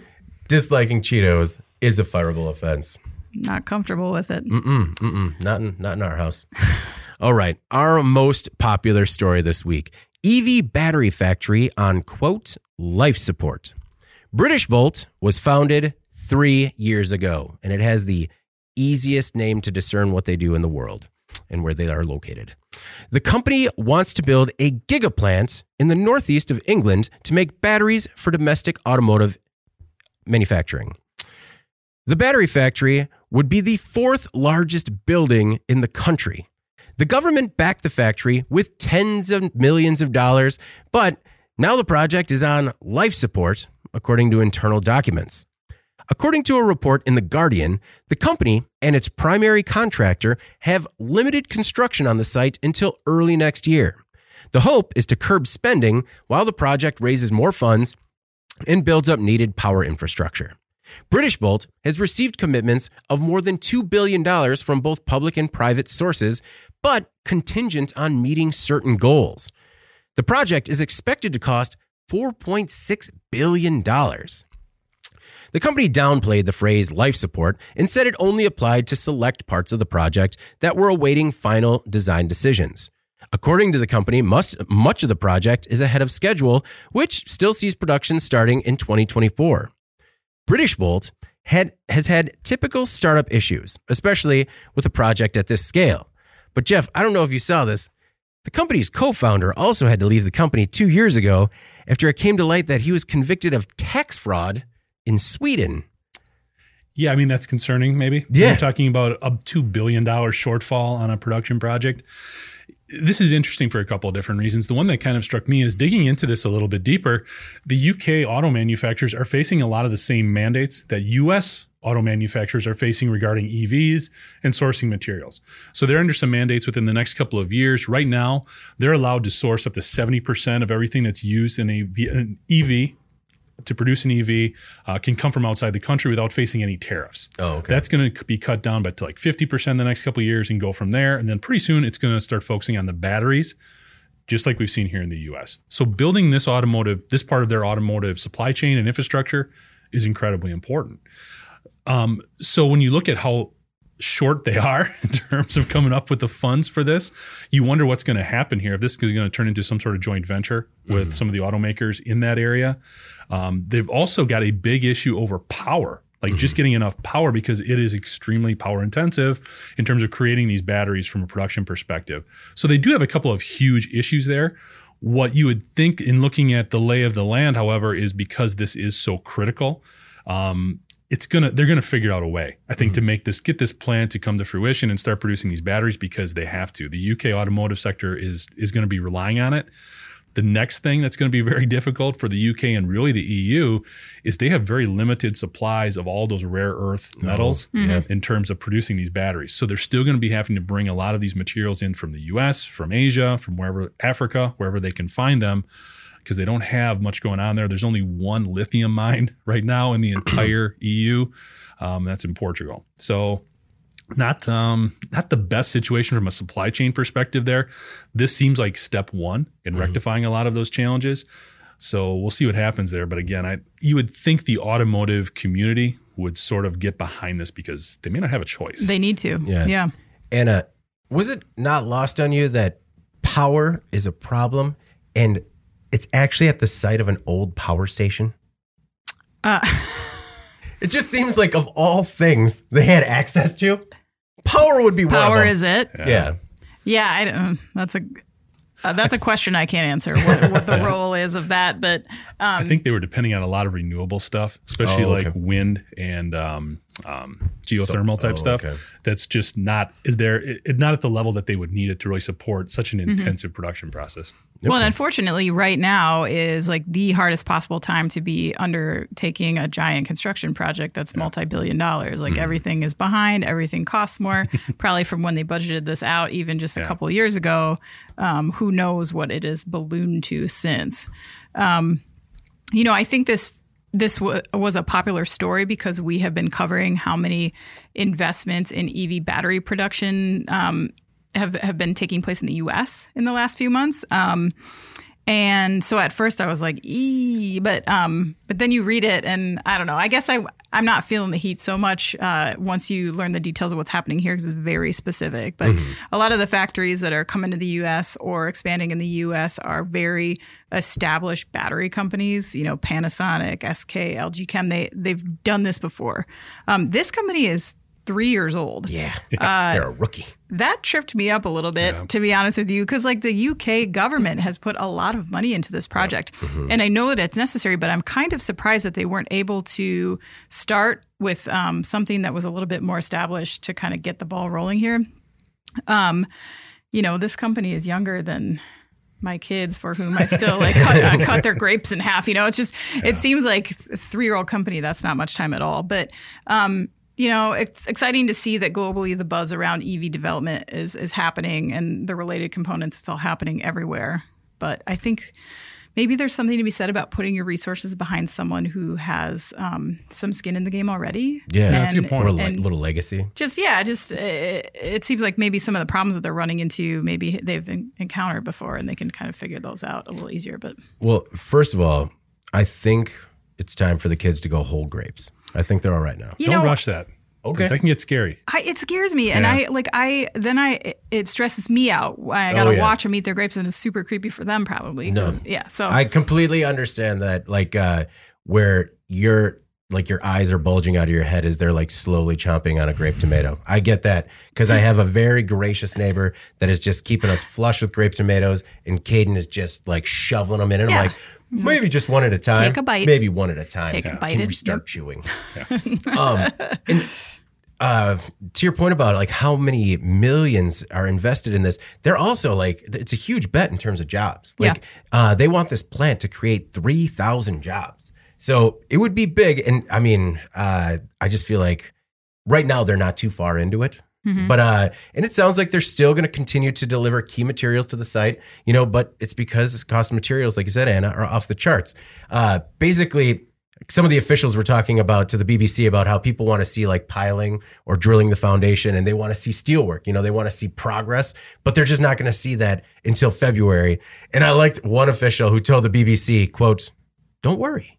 Disliking Cheetos is a fireable offense.
Not comfortable with it.
Mm-mm, mm-mm, not in not in our house. All right, our most popular story this week: EV battery factory on quote life support. Britishvolt was founded three years ago, and it has the easiest name to discern what they do in the world and where they are located. The company wants to build a gigaplant in the northeast of England to make batteries for domestic automotive manufacturing. The battery factory would be the fourth largest building in the country. The government backed the factory with tens of millions of dollars, but now the project is on life support, according to internal documents. According to a report in The Guardian, the company and its primary contractor have limited construction on the site until early next year. The hope is to curb spending while the project raises more funds and builds up needed power infrastructure. Britishvolt has received commitments of more than $2 billion from both public and private sources, but contingent on meeting certain goals. The project is expected to cost $4.6 billion. The company downplayed the phrase life support and said it only applied to select parts of the project that were awaiting final design decisions. According to the company, must, much of the project is ahead of schedule, which still sees production starting in 2024. Britishvolt had, has had typical startup issues, especially with a project at this scale. But Jeff, I don't know if you saw this. The company's co founder also had to leave the company two years ago after it came to light that he was convicted of tax fraud in Sweden.
Yeah, I mean that's concerning. Maybe.
Yeah.
we're talking about a two billion dollar shortfall on a production project. This is interesting for a couple of different reasons. The one that kind of struck me is digging into this a little bit deeper. The UK auto manufacturers are facing a lot of the same mandates that US auto manufacturers are facing regarding EVs and sourcing materials. So they're under some mandates within the next couple of years. Right now, they're allowed to source up to 70% of everything that's used in a an EV to produce an EV uh, can come from outside the country without facing any tariffs.
Oh, okay.
That's going to be cut down by to like 50% in the next couple of years and go from there. And then pretty soon it's going to start focusing on the batteries, just like we've seen here in the US. So building this automotive, this part of their automotive supply chain and infrastructure is incredibly important. Um, so when you look at how short they are [LAUGHS] in terms of coming up with the funds for this, you wonder what's going to happen here. If this is going to turn into some sort of joint venture with some of the automakers in that area, um, they've also got a big issue over power. Like just getting enough power because it is extremely power intensive in terms of creating these batteries from a production perspective. So they do have a couple of huge issues there. What you would think in looking at the lay of the land, however, is because this is so critical, um, it's gonna they're gonna figure out a way i think to mm. make this get this plan to come to fruition and start producing these batteries because they have to. The uk automotive sector is is going to be relying on it. The next thing that's going to be [LAUGHS] very difficult for the UK and really the EU is they have very limited supplies of all those rare earth oh, metals mm-hmm. in terms of producing these batteries. So they're still going to be having to bring a lot of these materials in from the US, from Asia, from wherever Africa, wherever they can find them because they don't have much going on there. There's only one lithium mine [LAUGHS] right now in the [CLEARS THROAT] entire EU. Um, that's in Portugal. So not um, not the best situation from a supply chain perspective there. This seems like step one in rectifying a lot of those challenges. So we'll see what happens there. But again, I you would think the automotive community would sort of get behind this because they may not have a choice.
They need to.
Yeah.
Yeah.
Anna, was it not lost on you that power is a problem and it's actually at the site of an old power station?
Uh, [LAUGHS]
It just seems like of all things they had access to, power would be one of
power
them.
is it?
yeah.
Yeah, I don't, that's a uh, that's a question I can't answer. What, what the [LAUGHS] role is of that, but
I
um,
think they were depending on a lot of renewable stuff, especially
Oh, okay.
like wind and um, um, geothermal
So-
type
oh,
stuff.
okay.
That's just not is there it, it- not at the level that they would need it to really support such an
Mm-hmm.
intensive production process.
Well, and unfortunately, right now is like the hardest possible time to be undertaking a giant construction project that's multi-billion dollars. Like everything is behind, everything costs more. [LAUGHS] probably from when they budgeted this out, even just a
Yeah.
couple of years ago. Um, who knows what it has ballooned to since? Um, you know, I think this this w- was a popular story because we have been covering how many investments in EV battery production um, have have been taking place in the U.S. in the last few months. Um, and so at first I was like, "ee," but um, but then you read it, and I don't know. I guess I I'm not feeling the heat so much uh, once you learn the details of what's happening here because it's very specific. But a lot of the factories that are coming to the U.S. or expanding in the U.S. are very established battery companies. You know, Panasonic, SK, LG Chem. They they've done this before. Um, this company is three years old
Yeah. [LAUGHS] They're a rookie.
that tripped me up a little bit to be honest with you because like the uk government has put a lot of money into this project and i know that it's necessary but i'm kind of surprised that they weren't able to start with um, something that was a little bit more established to kind of get the ball rolling here um, you know this company is younger than my kids for whom I still like cut, uh, [LAUGHS] cut their grapes in half. You know, it's just it seems like a three year old company. That's not much time at all. But um, you know, it's exciting to see that globally the buzz around EV development is is happening and the related components. It's all happening everywhere. But I think maybe there's something to be said about putting your resources behind someone who has um, some skin in the game already.
Yeah.
that's a good point.
Or a le- little legacy.
just yeah just uh, it seems like maybe some of the problems that they're running into maybe they've en- encountered before and they can kind of figure those out a little easier but
Well, first of all, I think it's time for the kids to go hold grapes. I think they're all right now.
you
Don't
know
rush that.
Okay.
That can get scary.
I, it scares me and
Yeah.
i like i then i it stresses me out i gotta
Oh, yeah.
watch them eat their grapes and it's super creepy for them probably
No.
yeah so
I completely understand that, like, uh, where your like your eyes are bulging out of your head as they're like slowly chomping on a grape tomato. I get that because I have a very gracious neighbor that is just keeping us flush with grape tomatoes, and Caden is just like shoveling them in, and
Yeah.
I'm like, maybe just one at a time.
Take a bite.
Maybe one at a time.
Take a bite
Can we start
yep.
chewing? [LAUGHS] um, and uh, to your point about like how many millions are invested in this, they're also like it's a huge bet in terms of jobs. Like uh, they want this plant to create three thousand jobs, so it would be big. And I mean, uh, I just feel like right now they're not too far into it. But uh, and it sounds like they're still going to continue to deliver key materials to the site, you know. But it's because cost of materials, like you said, Anna, are off the charts. Uh, basically, some of the officials were talking about to the BBC about how people want to see like piling or drilling the foundation and they want to see steelwork. You know, they want to see progress, but they're just not going to see that until February. And I liked one official who told the BBC, quote, don't worry.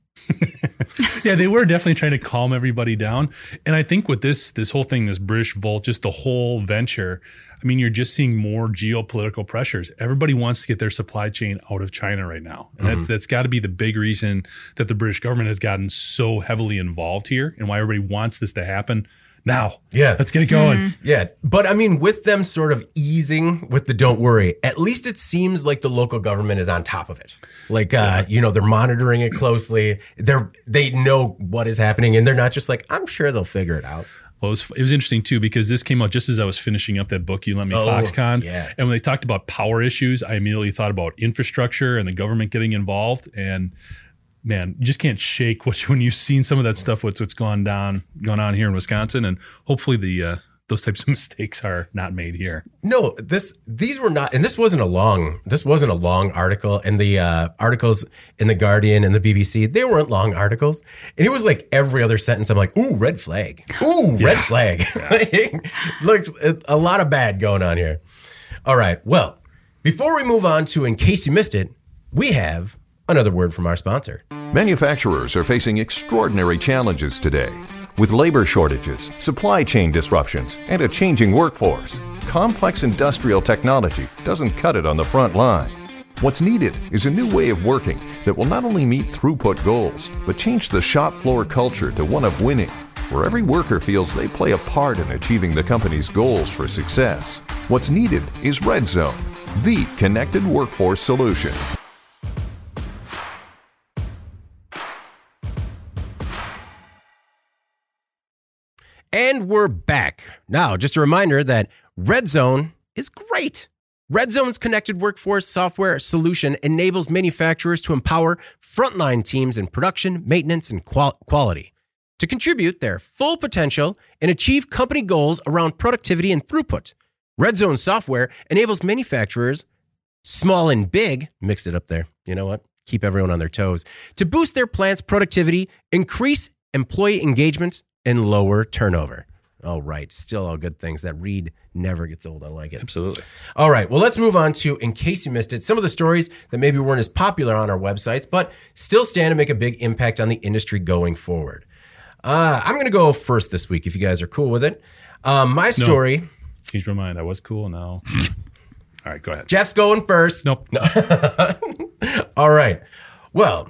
Yeah, they were definitely trying to calm everybody down. And I think with this this whole thing, this Britishvolt, just the whole venture, I mean, you're just seeing more geopolitical pressures. Everybody wants to get their supply chain out of China right now. And that's mm-hmm. that's got to be the big reason that the British government has gotten so heavily involved here and why everybody wants this to happen now.
Yeah.
Let's get it going.
Yeah. But I mean, with them sort of easing with the don't worry, at least it seems like the local government is on top of it. Like, uh, you know, they're monitoring it closely. They're, they know what is happening and they're not just like, I'm sure they'll figure it out.
Well, it was, it was interesting too because this came out just as I was finishing up that book you lent me,
Oh,
Foxconn.
yeah.
And when they talked about power issues, I immediately thought about infrastructure and the government getting involved. And man, you just can't shake what [LAUGHS] when you've seen some of that stuff. What's what's gone down, gone on here in Wisconsin, and hopefully the uh, those types of [LAUGHS] mistakes are not made here.
No, this these were not, and this wasn't a long. This wasn't a long article, and the uh, articles in the Guardian and the BBC they weren't long articles, and it was like every other sentence. I'm like, ooh, red flag, ooh, [LAUGHS] red flag. Looks a lot of bad going on here. All right, well, before we move on to in case you missed it, we have another word from our sponsor.
Manufacturers are facing extraordinary challenges today. With labor shortages, supply chain disruptions, and a changing workforce, complex industrial technology doesn't cut it on the front line. What's needed is a new way of working that will not only meet throughput goals, but change the shop floor culture to one of winning, where every worker feels they play a part in achieving the company's goals for success. What's needed is Red Zone, the connected workforce solution.
And we're back. Now, just a reminder that Red Zone is great. Red Zone's connected workforce software solution enables manufacturers to empower frontline teams in production, maintenance, and qual- quality to contribute their full potential and achieve company goals around productivity and throughput. Red Zone software enables manufacturers, small and big, mixed it up there. You know what? Keep everyone on their toes to boost their plant's productivity, increase employee engagement, and lower turnover. All right, still all good things. That read never gets old. I like it.
Absolutely.
All right, well, let's move on to, in case you missed it, some of the stories that maybe weren't as popular on our websites, but still stand to make a big impact on the industry going forward. Uh, I'm going to go first this week if you guys are cool with it. Um, my story,
Change my mind. I was cool now. [LAUGHS] All right, go ahead.
Jeff's going first.
Nope. [LAUGHS]
All right. Well,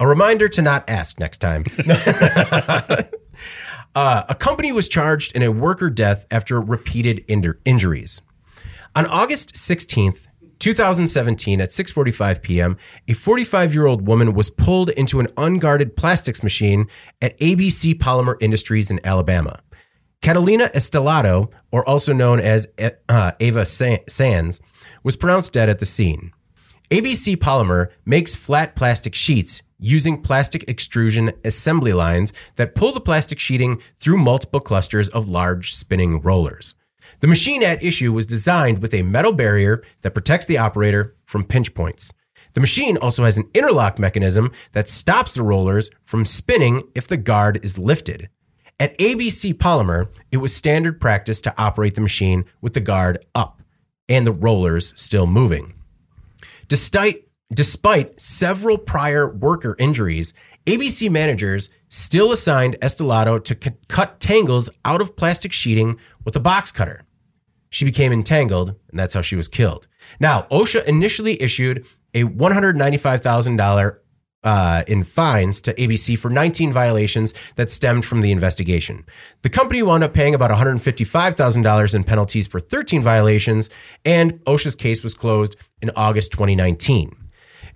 a reminder to not ask next time. [LAUGHS] uh, a company was charged in a worker death after repeated injur- injuries. On August 16th, 2017 at 6:45 p.m., a 45-year-old woman was pulled into an unguarded plastics machine at ABC Polymer Industries in Alabama. Catalina Estelado, or also known as uh, Ava Sands, was pronounced dead at the scene. ABC Polymer makes flat plastic sheets using plastic extrusion assembly lines that pull the plastic sheeting through multiple clusters of large spinning rollers. The machine at issue was designed with a metal barrier that protects the operator from pinch points. The machine also has an interlock mechanism that stops the rollers from spinning if the guard is lifted. At ABC Polymer, it was standard practice to operate the machine with the guard up and the rollers still moving. Despite, despite several prior worker injuries, ABC managers still assigned Estelado to c- cut tangles out of plastic sheeting with a box cutter. She became entangled, and that's how she was killed. Now, OSHA initially issued a $195,000 uh, in fines to ABC for 19 violations that stemmed from the investigation. The company wound up paying about $155,000 in penalties for 13 violations, and OSHA's case was closed in August 2019.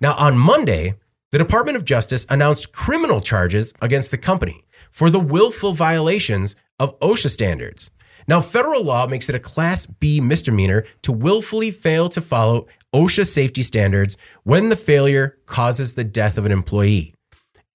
Now, on Monday, the Department of Justice announced criminal charges against the company for the willful violations of OSHA standards. Now, federal law makes it a Class B misdemeanor to willfully fail to follow OSHA safety standards when the failure causes the death of an employee.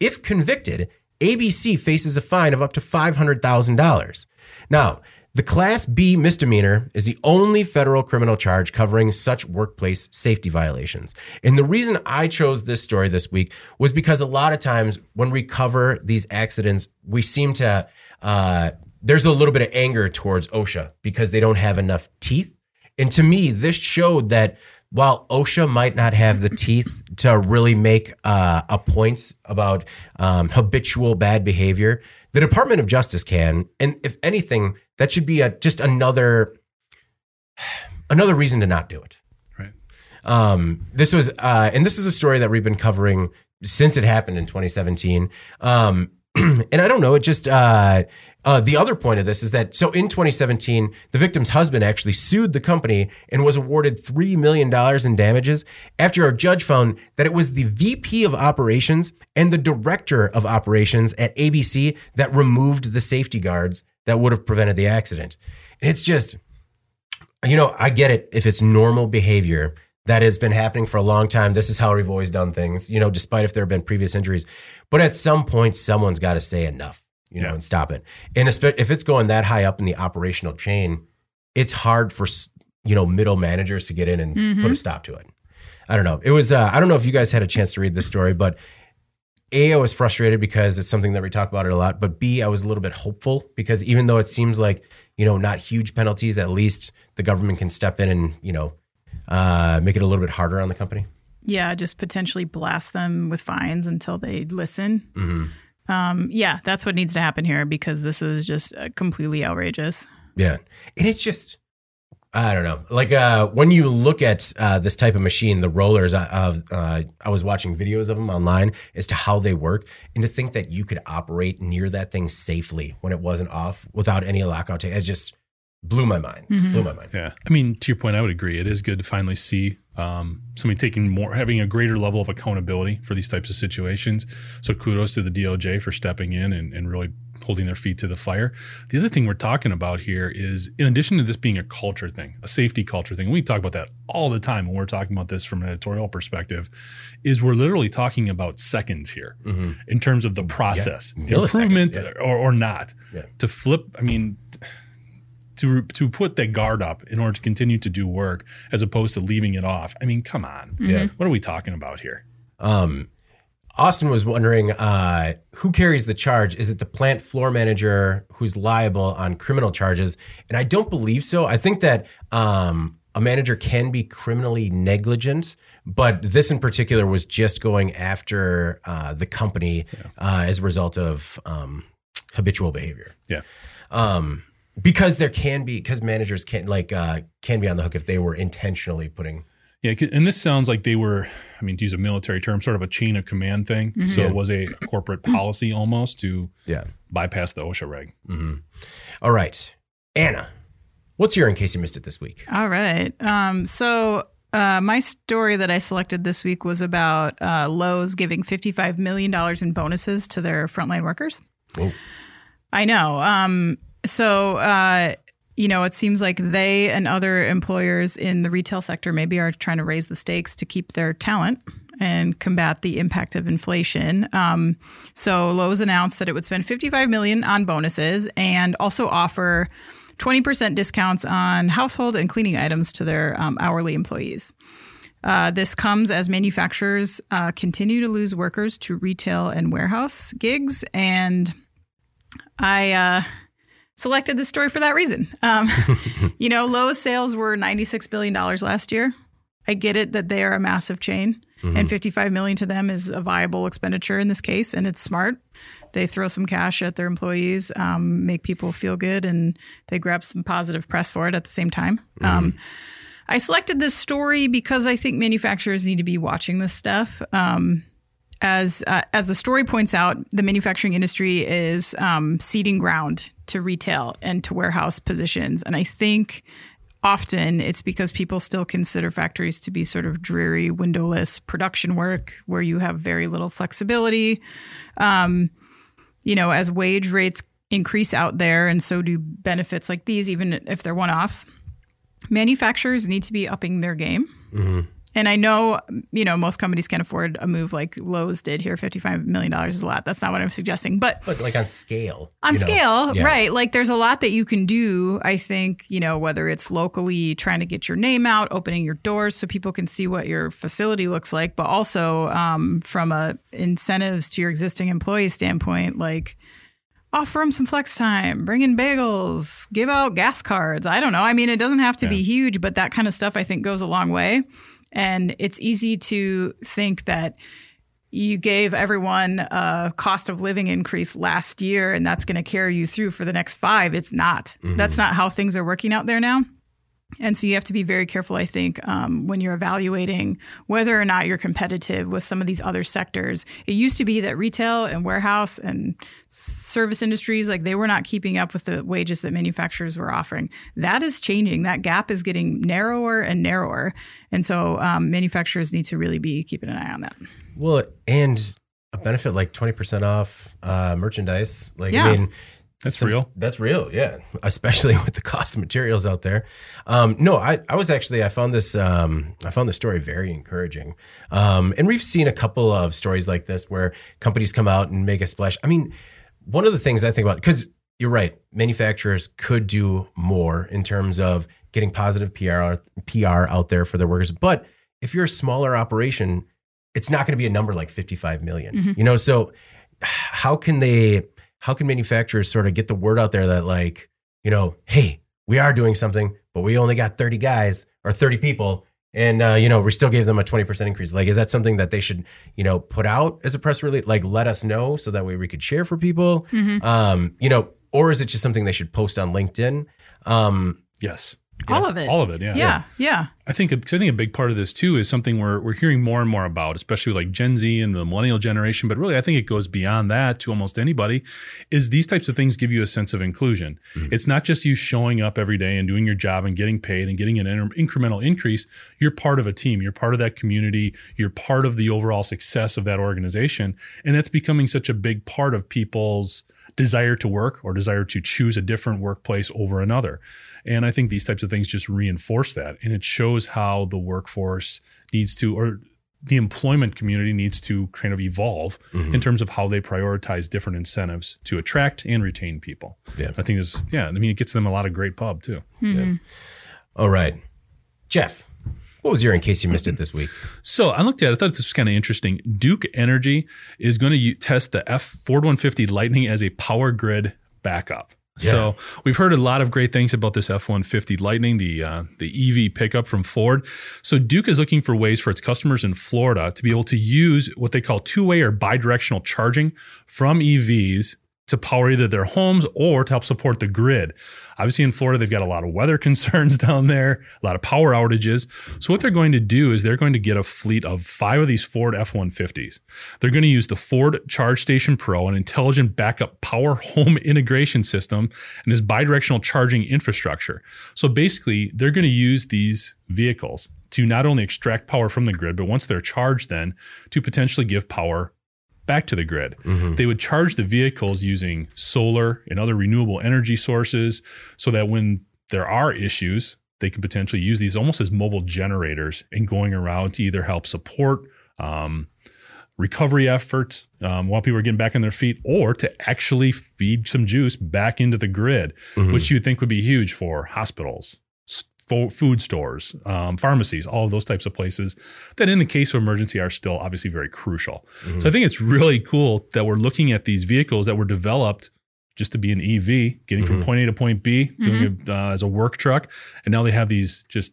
If convicted, ABC faces a fine of up to $500,000. Now, the Class B misdemeanor is the only federal criminal charge covering such workplace safety violations. And the reason I chose this story this week was because a lot of times when we cover these accidents, we seem to, uh, there's a little bit of anger towards OSHA because they don't have enough teeth. And to me, this showed that while OSHA might not have the teeth to really make uh, a point about um, habitual bad behavior, the Department of Justice can. And if anything, that should be a, just another another reason to not do it.
Right.
Um, this was, uh, and this is a story that we've been covering since it happened in 2017. Um, [CLEARS THROAT] and I don't know, it just, uh, uh, the other point of this is that so in 2017, the victim's husband actually sued the company and was awarded $3 million in damages after a judge found that it was the VP of operations and the director of operations at ABC that removed the safety guards that would have prevented the accident. And it's just, you know, I get it if it's normal behavior that has been happening for a long time. This is how we've always done things, you know, despite if there have been previous injuries. But at some point, someone's got to say enough, you know, and stop it. And espe- if it's going that high up in the operational chain, it's hard for, you know, middle managers to get in and put a stop to it. I don't know. It was, uh, I don't know if you guys had a chance to read this story, but A, I was frustrated because it's something that we talk about it a lot. But B, I was a little bit hopeful because even though it seems like, you know, not huge penalties, at least the government can step in and, you know, uh, make it a little bit harder on the company.
Yeah, just potentially blast them with fines until they listen.
Mm-hmm.
Um, yeah, that's what needs to happen here because this is just uh, completely outrageous.
Yeah. And it's just, I don't know. Like uh, when you look at uh, this type of machine, the rollers, uh, of uh, I was watching videos of them online as to how they work, and to think that you could operate near that thing safely when it wasn't off without any lockout tape, it just blew my mind. Blew my mind.
Yeah. I mean, to your point, I would agree. It is good to finally see um, somebody taking more, having a greater level of accountability for these types of situations. So kudos to the DOJ for stepping in and, and really holding their feet to the fire. The other thing we're talking about here is, in addition to this being a culture thing, a safety culture thing, we talk about that all the time when we're talking about this from an editorial perspective, is we're literally talking about seconds here in terms of the process,
Milliseconds,
improvement
yeah.
or, or not.
Yeah.
To flip, I mean, to to put that guard up in order to continue to do work as opposed to leaving it off. I mean, come on.
Yeah.
What are we talking about here?
Um, Austin was wondering uh, who carries the charge. Is it the plant floor manager who's liable on criminal charges? And I don't believe so. I think that um, a manager can be criminally negligent, but this in particular was just going after uh, the company uh, as a result of um, habitual behavior.
Yeah.
Um, because there can be because managers can like uh, can be on the hook if they were intentionally putting
Yeah, 'cause- and this sounds like they were, I mean, to use a military term, sort of a chain of command thing. So it was a corporate policy almost to
yeah.
bypass the OSHA reg.
All right, Anna, what's your in case you missed it this week?
All right. Um, so uh, my story that I selected this week was about uh, Lowe's giving $55 million in bonuses to their frontline workers.
Whoa.
I know. Um, so, uh, you know, it seems like they and other employers in the retail sector maybe are trying to raise the stakes to keep their talent and combat the impact of inflation. Um, so Lowe's announced that it would spend 55 million on bonuses and also offer 20% discounts on household and cleaning items to their um, hourly employees. Uh, this comes as manufacturers uh, continue to lose workers to retail and warehouse gigs, and I uh, selected this story for that reason. Um, [LAUGHS] you know, Lowe's sales were $96 billion last year. I get it that they are a massive chain and 55 million to them is a viable expenditure in this case and it's smart. They throw some cash at their employees, um, make people feel good and they grab some positive press for it at the same time. Um, I selected this story because I think manufacturers need to be watching this stuff. Um, as uh, as the story points out, the manufacturing industry is um, ceding ground to retail and to warehouse positions, and I think often it's because people still consider factories to be sort of dreary, windowless production work where you have very little flexibility. Um, you know, as wage rates increase out there, and so do benefits like these, even if they're one offs, manufacturers need to be upping their game. And I know, you know, most companies can't afford a move like Lowe's did here. $55 million is a lot. That's not what I'm suggesting. But
But like on scale,
on scale,
Yeah.
right? Like there's a lot that you can do. I think, you know, whether it's locally trying to get your name out, opening your doors so people can see what your facility looks like, but also um, from a incentives to your existing employees standpoint, like offer them some flex time, bring in bagels, give out gas cards. I don't know. I mean, it doesn't have to be huge, but that kind of stuff I think goes a long way. And it's easy to think that you gave everyone a cost of living increase last year and that's going to carry you through for the next five. It's not. Mm-hmm. That's not how things are working out there now. And so you have to be very careful, I think, um, when you're evaluating whether or not you're competitive with some of these other sectors. It used to be that retail and warehouse and service industries, like they were not keeping up with the wages that manufacturers were offering. That is changing. That gap is getting narrower and narrower. And so um, manufacturers need to really be keeping an eye on that.
Well, and a benefit like twenty percent off uh, merchandise. Like
Yeah.
I mean,
That's real.
That's real, yeah. [LAUGHS] Especially with the cost of materials out there. Um, no, I, I was actually I found this um, I found this story very encouraging. Um, and we've seen a couple of stories like this where companies come out and make a splash. I mean, one of the things I think about because you're right, manufacturers could do more in terms of getting positive PR PR out there for their workers. But if you're a smaller operation, it's not going to be a number like 55 million. You know, so [SIGHS] how can they how can manufacturers sort of get the word out there that like you know hey we are doing something but we only got 30 guys or 30 people and uh, you know we still gave them a 20% increase? Like is that something that they should you know put out as a press release? Like let us know so that way we could share for people? Um, you know or is it just something they should post on linkedin? Um,
Yes.
All of it.
All of it. Yeah.
Yeah, yeah.
I think I think a big part of this too is something we're we're hearing more and more about, especially like Gen Z and the millennial generation. But really, I think it goes beyond that to almost anybody. Is these types of things give you a sense of inclusion? Mm-hmm. It's not just you showing up every day and doing your job and getting paid and getting an in- incremental increase. You're part of a team. You're part of that community. You're part of the overall success of that organization, and that's becoming such a big part of people's desire to work or desire to choose a different workplace over another. And I think these types of things just reinforce that. And it shows how the workforce needs to, or the employment community needs to kind of evolve mm-hmm. in terms of how they prioritize different incentives to attract and retain people.
Yeah.
I think this, yeah, I mean, it gets them a lot of great pub too. Mm-hmm.
all right jeff what was your in case you missed it this week
So I looked at it, I thought this was kind of interesting. Duke Energy is going to test the F Ford 150 Lightning as a power grid backup. So we've heard a lot of great things about this F-150 Lightning, the uh, the EV pickup from Ford. So Duke is looking for ways for its customers in Florida to be able to use what they call two-way or bidirectional charging from EVs to power either their homes or to help support the grid. Obviously, in Florida, they've got a lot of weather [LAUGHS] concerns down there, a lot of power outages. So, what they're going to do is they're going to get a fleet of five of these Ford F 150s. They're going to use the Ford Charge Station Pro, an intelligent backup power [LAUGHS] home integration system, and this bidirectional charging infrastructure. So, basically, they're going to use these vehicles to not only extract power from the grid, but once they're charged, then to potentially give power back to the grid. They would charge the vehicles using solar and other renewable energy sources so that when there are issues, they can potentially use these almost as mobile generators and going around to either help support um, recovery efforts um, while people are getting back on their feet or to actually feed some juice back into the grid, which you'd think would be huge for hospitals. S- fo- Food stores, um, pharmacies, all of those types of places that, in the case of emergency, are still obviously very crucial. So I think it's really cool that we're looking at these vehicles that were developed just to be an EV, getting from point A to point B, doing it uh, as a work truck, and now they have these just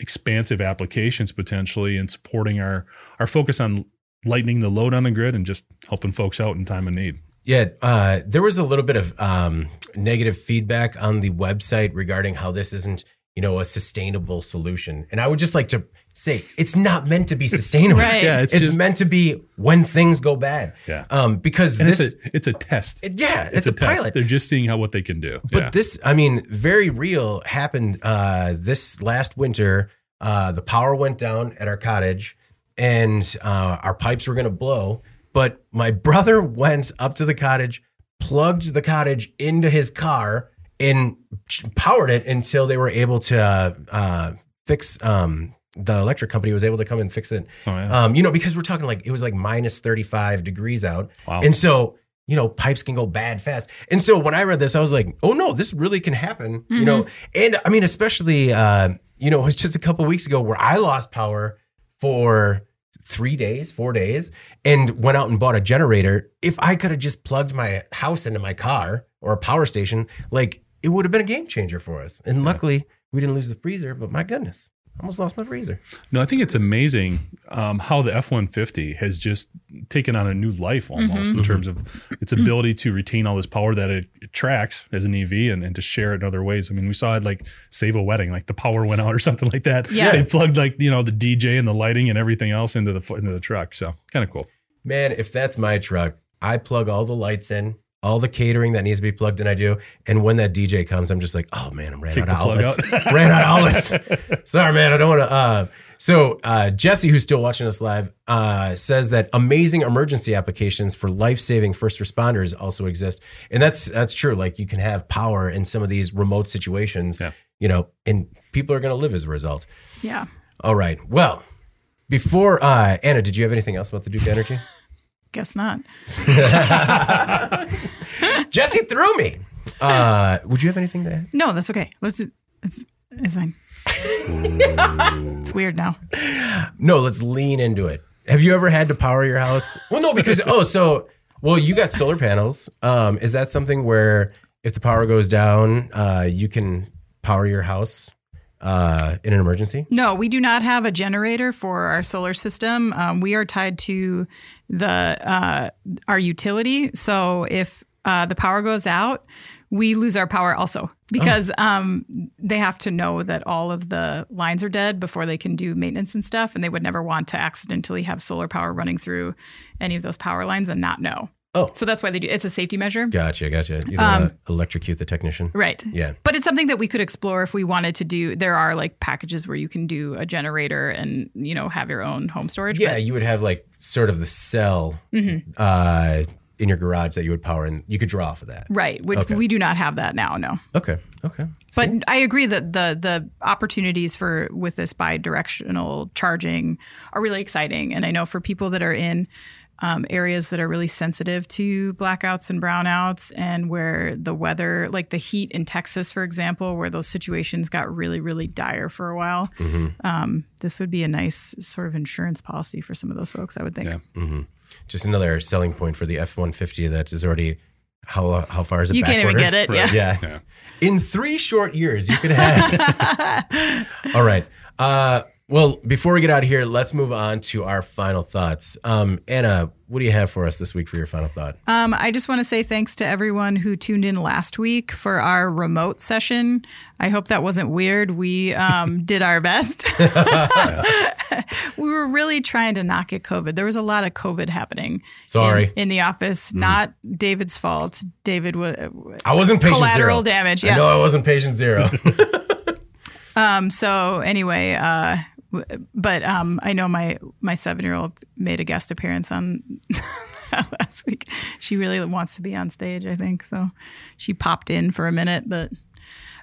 expansive applications potentially and supporting our our focus on lightening the load on the grid and just helping folks out in time of need.
Yeah, uh, there was a little bit of um, negative feedback on the website regarding how this isn't, you know, a sustainable solution. And I would just like to say it's not meant to be [LAUGHS] sustainable.
Right.
Yeah,
it's,
it's just-
meant to be when things go bad.
Yeah.
Um, because
And
this,
it's a it's a test.
it- yeah, it's, a,
test.
pilot.
They're just seeing how what they can do.
But
yeah.
this, I mean, very real happened uh, this last winter. Uh, the power went down at our cottage, and uh, our pipes were going to blow. But my brother [LAUGHS] went up to the cottage, plugged the cottage into his car, and powered it until they were able to uh, uh, fix. Um, the electric company was able to come and fix it.
Oh, yeah.
Um, you know, because we're talking like it was like minus 35 degrees out.
Wow.
And so, you know, pipes can go bad fast. And so when I read this, I was like, oh no, this really can happen. You know, and I mean, especially, uh, you know, it was just a couple weeks ago where I lost power for three days, four days, and went out and bought a generator. If I could have just plugged my house into my car or a power station, like it would have been a game changer for us. And luckily, we didn't lose the freezer, but my goodness, I almost lost my freezer.
No, I think it's amazing um, how the F 150 has just taken on a new life almost
Mm-hmm.
in terms of its ability to retain all this power that it attracts as an EV and, and to share it in other ways. I mean, we saw it like save a wedding, like the power went out or [LAUGHS] something like that.
Yeah.
They plugged like, you know, the DJ and the lighting and everything else into the, into the truck. So kind of cool.
Man, if that's my truck, I plug all the lights in, all the catering that needs to be plugged in, I do. And when that DJ comes, I'm just like, oh man, I'm ran
Take
out of
the plug
outlets. [LAUGHS] ran out of outlets. [LAUGHS] Sorry, man, I don't want to. Uh, So uh, Jesse, who's still watching us live, uh, says that amazing emergency applications for life-saving first responders also exist, and that's that's true. Like you can have power in some of these remote situations,
Yeah.
you know, and people are going to live as a result.
Yeah.
All right. Well, before uh, Anna, did you have anything else about the Duke Energy?
Guess not. [LAUGHS]
Jesse threw me. Uh, would you have anything to add?
No, that's okay. Let's. do- It's it's fine. [LAUGHS] it's weird now.
No, let's lean into it. Have you ever had to power your house? Well, no, because oh, so well, you got solar panels. Um, is that something where if the power goes down, uh, you can power your house uh, in an emergency?
No, we do not have a generator for our solar system. Um, we are tied to the uh, our utility. So if uh, the power goes out, we lose our power also because um, they have to know that all of the lines are dead before they can do maintenance and stuff. And they would never want to accidentally have solar power running through any of those power lines and not know.
Oh.
so that's why they do. It's a safety measure.
Gotcha, gotcha. You don't want to electrocute the technician.
Right.
Yeah.
But it's something that we could explore if we wanted to do. There are like packages where you can do a generator and, you know, have your own home storage.
Yeah, you would have like sort of the cell mm-hmm. uh, in your garage that you would power, and you could draw off of that.
Right. Which
Okay.
we do not have that now, no.
Okay, okay.
But I agree that the the opportunities for with this bi-directional charging are really exciting. And I know for people that are in um, areas that are really sensitive to blackouts and brownouts and where the weather, like the heat in Texas, for example, where those situations got really, really dire for a while, um, this would be a nice sort of insurance policy for some of those folks, I would think.
Yeah.
Just another selling point for the F one fifty that is already how how far is it?
You can't even get it. Yeah.
Yeah.
Yeah.
In three short years, you could have. [LAUGHS] All right. Uh, well, before we get out of here, let's move on to our final thoughts. Um, Anna, what do you have for us this week for your final thought?
Um, I just want to say thanks to everyone who tuned in last week for our remote session. I hope that wasn't weird. We um, [LAUGHS] did our best. [LAUGHS] we were really trying to not get COVID. There was a lot of COVID happening.
Sorry.
In, in the office, not David's fault. David was
I wasn't patient
collateral
zero.
damage. Yeah.
know I wasn't patient zero. [LAUGHS]
Um, so anyway, uh, but um, I know my my seven year old made a guest appearance on [LAUGHS] last week. She really wants to be on stage. I think so. She popped in for a minute, but.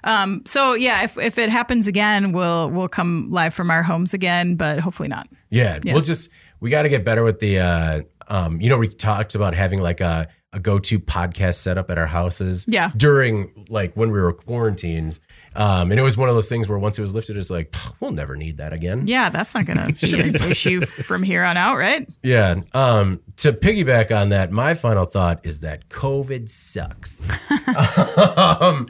Um, so yeah, if, if it happens again, we'll we'll come live from our homes again, but hopefully not.
Yeah, we'll just we got to get better with the. Uh, um, you know, we talked about having like a a go to podcast setup at our houses.
Yeah.
During like when we were quarantined, um, and it was one of those things where once it was lifted, it's like we'll never need that again.
Yeah, that's not going to be an issue from here on out, right?
Yeah. Um, to piggyback on that, my final thought is that COVID sucks. [LAUGHS] um,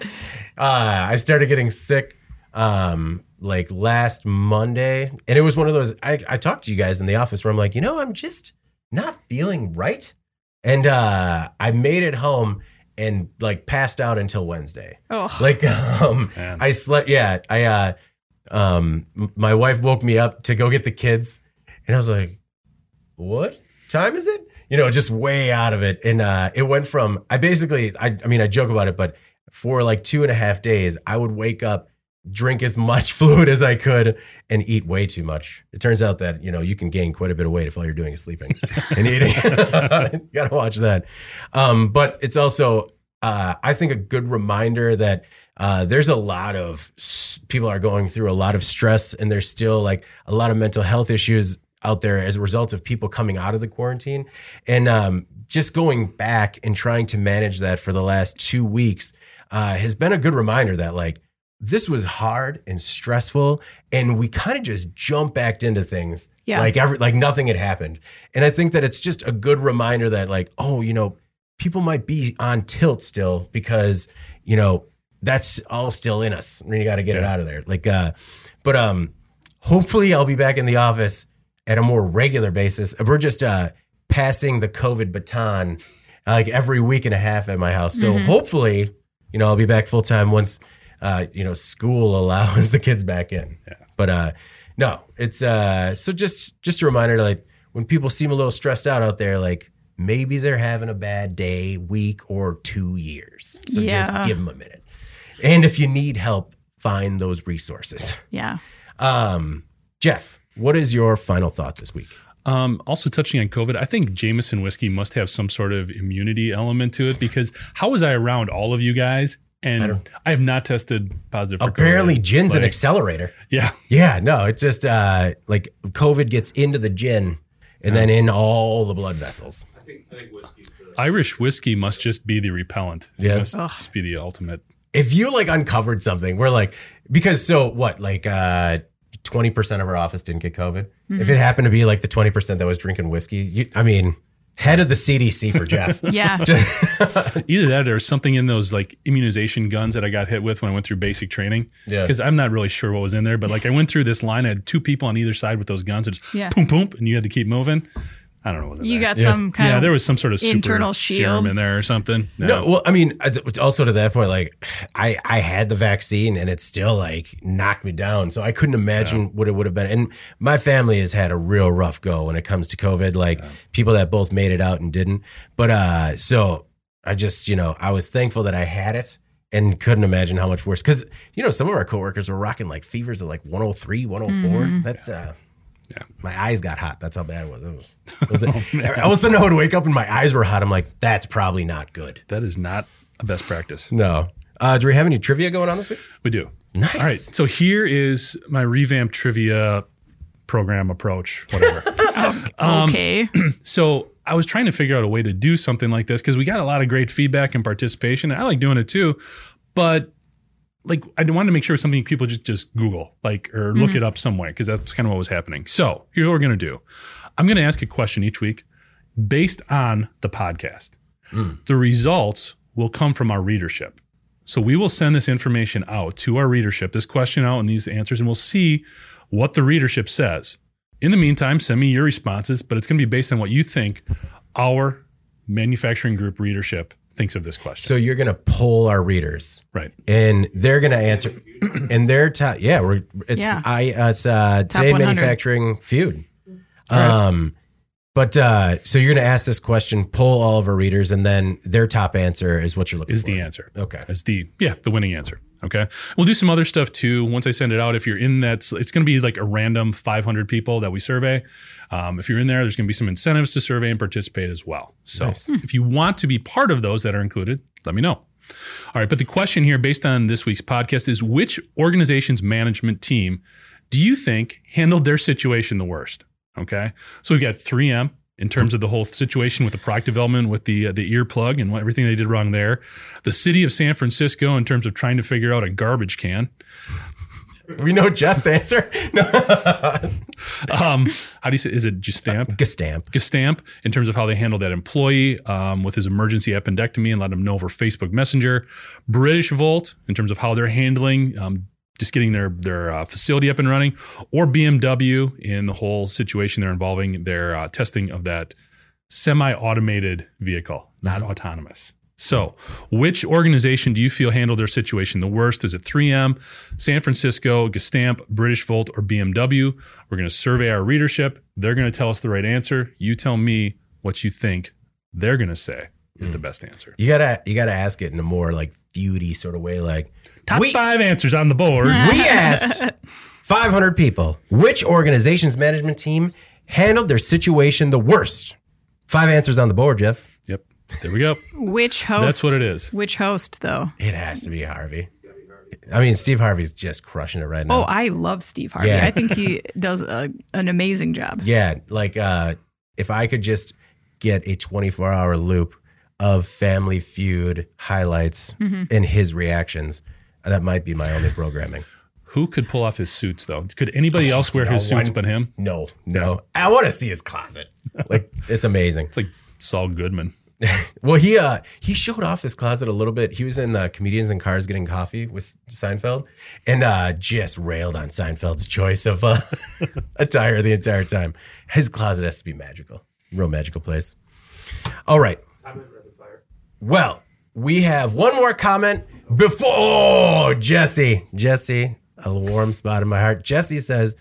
uh, I started getting sick um, like last Monday, and it was one of those. I, I talked to you guys in the office where I'm like, you know, I'm just not feeling right, and uh, I made it home and like passed out until Wednesday.
Oh,
Like um
Man.
I slept yeah, I uh um my wife woke me up to go get the kids and I was like, "What time is it?" You know, just way out of it. And uh it went from I basically I I mean I joke about it, but for like two and a half days, I would wake up, drink as much [LAUGHS] fluid as I could, and eat way too much. It turns out that, you know, you can gain quite a bit of weight if all you're doing is sleeping [LAUGHS] and eating. you [LAUGHS] Gotta watch that. Um, but it's also uh, I think a good reminder that uh, there's a lot of s- people are going through a lot of stress, and there's still like a lot of mental health issues out there as a result of people coming out of the quarantine, and um, just going back and trying to manage that for the last two weeks uh, has been a good reminder that like this was hard and stressful, and we kind of just jump back into things
Yeah.
like every like nothing had happened, and I think that it's just a good reminder that like oh you know people might be on tilt still because you know that's all still in us. I mean, you got to get it out of there. Like, uh, but um, hopefully I'll be back in the office at a more regular basis. We're just uh passing the COVID baton like every week and a half at my house. So hopefully, you know, I'll be back full time once uh, you know school [LAUGHS] allows the kids back in.
Yeah.
But uh, no, it's uh, so just just a reminder, like when people seem a little stressed out out there, like maybe they're having a bad day, week, or two years. So
Yeah.
just give them a minute. And if you need help, find those resources.
yeah.
Um, Jeff, what is your final thought this week?
Um, also touching on COVID, I think Jameson whiskey must have some sort of immunity element to it because how was I around all of you guys? And I, have not tested positive for
Apparently,
COVID.
gin's an accelerator.
Yeah.
Yeah, no, it's just uh, like COVID gets into the gin and then in all the blood vessels.
i think Irish whiskey must just be the repellent. It
Yeah.
must just be the ultimate.
If you like uncovered something, we're like, because so what, like uh, 20% of our office didn't get COVID. If it happened to be like the 20% that was drinking whiskey, you, I mean, head of the CDC for Jeff. [LAUGHS]
Yeah. [LAUGHS]
Either that or something in those like immunization guns that I got hit with when I went through basic training.
Yeah.
Because I'm not really sure what was in there, but like I went through this line, I had two people on either side with those guns, and just
Yeah.
boom, boom, and you had to keep moving. I don't know what was in
You
there.
got some kind
yeah,
of
there was some sort of super
internal
serum
shield.
in there or something.
No, well, I mean, also to that point, like I, I had the vaccine and it still like knocked me down. So I couldn't imagine what it would have been. And my family has had a real rough go when it comes to COVID, like people that both made it out and didn't. But, uh, so I just, you know, I was thankful that I had it and couldn't imagine how much worse. Cause, you know, some of our coworkers were rocking like fevers of like 103, 104. That's, uh,
Yeah.
my eyes got hot. That's how bad it was. It was, [LAUGHS] it was all of a sudden I would wake up and my eyes were hot. I'm like, that's probably not good.
That is not a best practice.
No. Uh, do we have any trivia going on this week?
We do.
Nice.
All right. So here is my revamped trivia program approach, whatever. [LAUGHS] Um,
okay. [CLEARS THROAT]
so I was trying to figure out a way to do something like this because we got a lot of great feedback and participation. And I like doing it too, but like I wanted to make sure it was something people just just Google like or look mm-hmm. it up somewhere because that's kind of what was happening. So here's what we're gonna do. I'm gonna ask a question each week based on the podcast. Hmm. The results will come from our readership. So we will send this information out to our readership, this question out and these answers, and we'll see what the readership says. In the meantime, send me your responses, but it's going to be based on what you think our manufacturing group readership thinks of this question.
So you're gonna poll our readers,
right.
and they're gonna answer, [CLEARS THROAT] and their top. Yeah, we're it's
Yeah.
I uh, it's uh, today
100.
manufacturing feud. Um, but uh, so you're gonna ask this question, pull all of our readers, and then their top answer is what you're looking
Is
for.
Is the answer.
Okay.
Is the yeah, the winning answer. Okay. We'll do some other stuff too. Once I send it out, if you're in that, it's going to be like a random 500 people that we survey. Um, if you're in there, there's going to be some incentives to survey and participate as well. So
Nice.
if you want to be part of those that are included, let me know. All right. But the question here, based on this week's podcast, is which organization's management team do you think handled their situation the worst? Okay. So we've got 3M in terms of the whole situation with the product development, with the uh, the earplug and what, everything they did wrong there. The city of San Francisco in terms of trying to figure out a garbage can. [LAUGHS]
We know Jeff's answer. [LAUGHS] No.
Um, how do you say? Is it Gestamp?
Gestamp.
Gestamp in terms of how they handled that employee um, with his emergency appendectomy and let him know over Facebook Messenger. Britishvolt in terms of how they're handling um, just getting their their uh, facility up and running, or BMW in the whole situation they're involving their uh, testing of that semi-automated vehicle, not autonomous. So, which organization do you feel handled their situation the worst? Is it 3M, San Francisco, Gestamp, Britishvolt, or BMW? We're going to survey our readership. They're going to tell us the right answer. You tell me what you think they're going to say is the best answer.
You gotta you gotta ask it in a more like feudy sort of way. Like
Top
we,
five answers on the board. [LAUGHS]
we [LAUGHS] asked 500 people which organization's management team handled their situation the worst. Five answers on the board, Jeff.
yep. There we go.
Which host?
That's what it is.
Which host, though?
It has to be Harvey. I mean, Steve Harvey's just crushing it right now. Oh.
I love Steve Harvey.
Yeah.
I think he [LAUGHS] does a, an amazing job.
yeah, like uh, if I could just get a 24 hour loop of Family Feud highlights and his reactions, that might be my only programming.
Who could pull off his suits though? Could anybody else wear [SIGHS] his suits
one.
but him?
No, no, I want to see his closet. Like it's amazing.
It's like Saul Goodman. [LAUGHS]
Well, he uh he showed off his closet a little bit. He was in uh, comedians in cars getting coffee with Seinfeld, and uh just railed on Seinfeld's choice of uh, [LAUGHS] attire the entire time. His closet has to be magical, real magical place. All right. Well, we have one more comment before oh, Jesse. Jesse, a warm spot in my heart. Jesse says,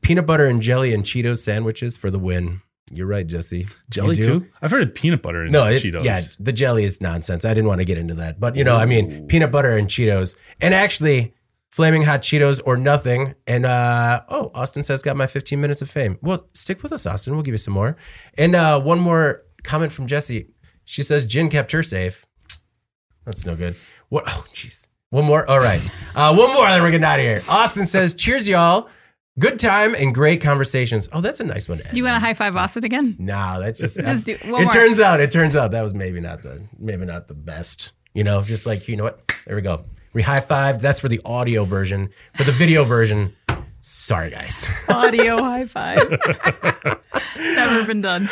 "Peanut butter and jelly and Cheetos sandwiches for the win." You're right, Jesse.
Jelly too? I've heard of peanut butter and
No, it's
Cheetos.
yeah, the jelly is nonsense. I didn't want to get into that, but you know, I mean, peanut butter and Cheetos, and actually, flaming hot Cheetos or nothing. And uh, oh, Austin says got my 15 minutes of fame. Well, stick with us, Austin. We'll give you some more. And uh, one more comment from Jesse. She says gin kept her safe. That's no good. What? Oh, jeez. One more. All right. Uh, one more. Then we're getting out of here. Austin says, "Cheers, y'all. Good time and great conversations." Oh, that's a nice one. To
Do you want
on.
to high five Austin again?
Nah, that's just. [LAUGHS]
Just do-
it
more.
turns out. It turns out that was maybe not the maybe not the best. You know, just like you know what? There we go. We high fived. That's for the audio version. For the video version, sorry guys. [LAUGHS]
Audio high five. [LAUGHS] Never been done.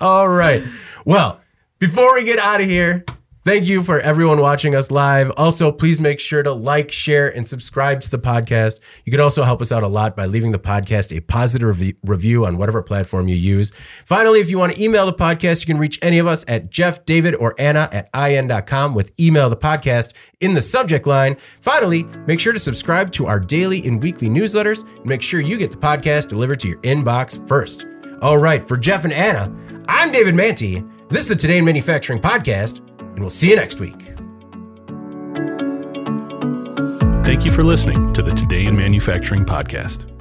All right. Well, before we get out of here, thank you for everyone watching us live. Also, please make sure to like, share, and subscribe to the podcast. You could also help us out a lot by leaving the podcast a positive rev- review on whatever platform you use. Finally, if you want to email the podcast, you can reach any of us at Jeff, David, or Anna at ien.com with email the podcast in the subject line. Finally, make sure to subscribe to our daily and weekly newsletters and make sure you get the podcast delivered to your inbox first. All right, for Jeff and Anna, I'm David Mantey. This is the Today in Manufacturing Podcast, and we'll see you next week.
Thank you for listening to the Today in Manufacturing podcast.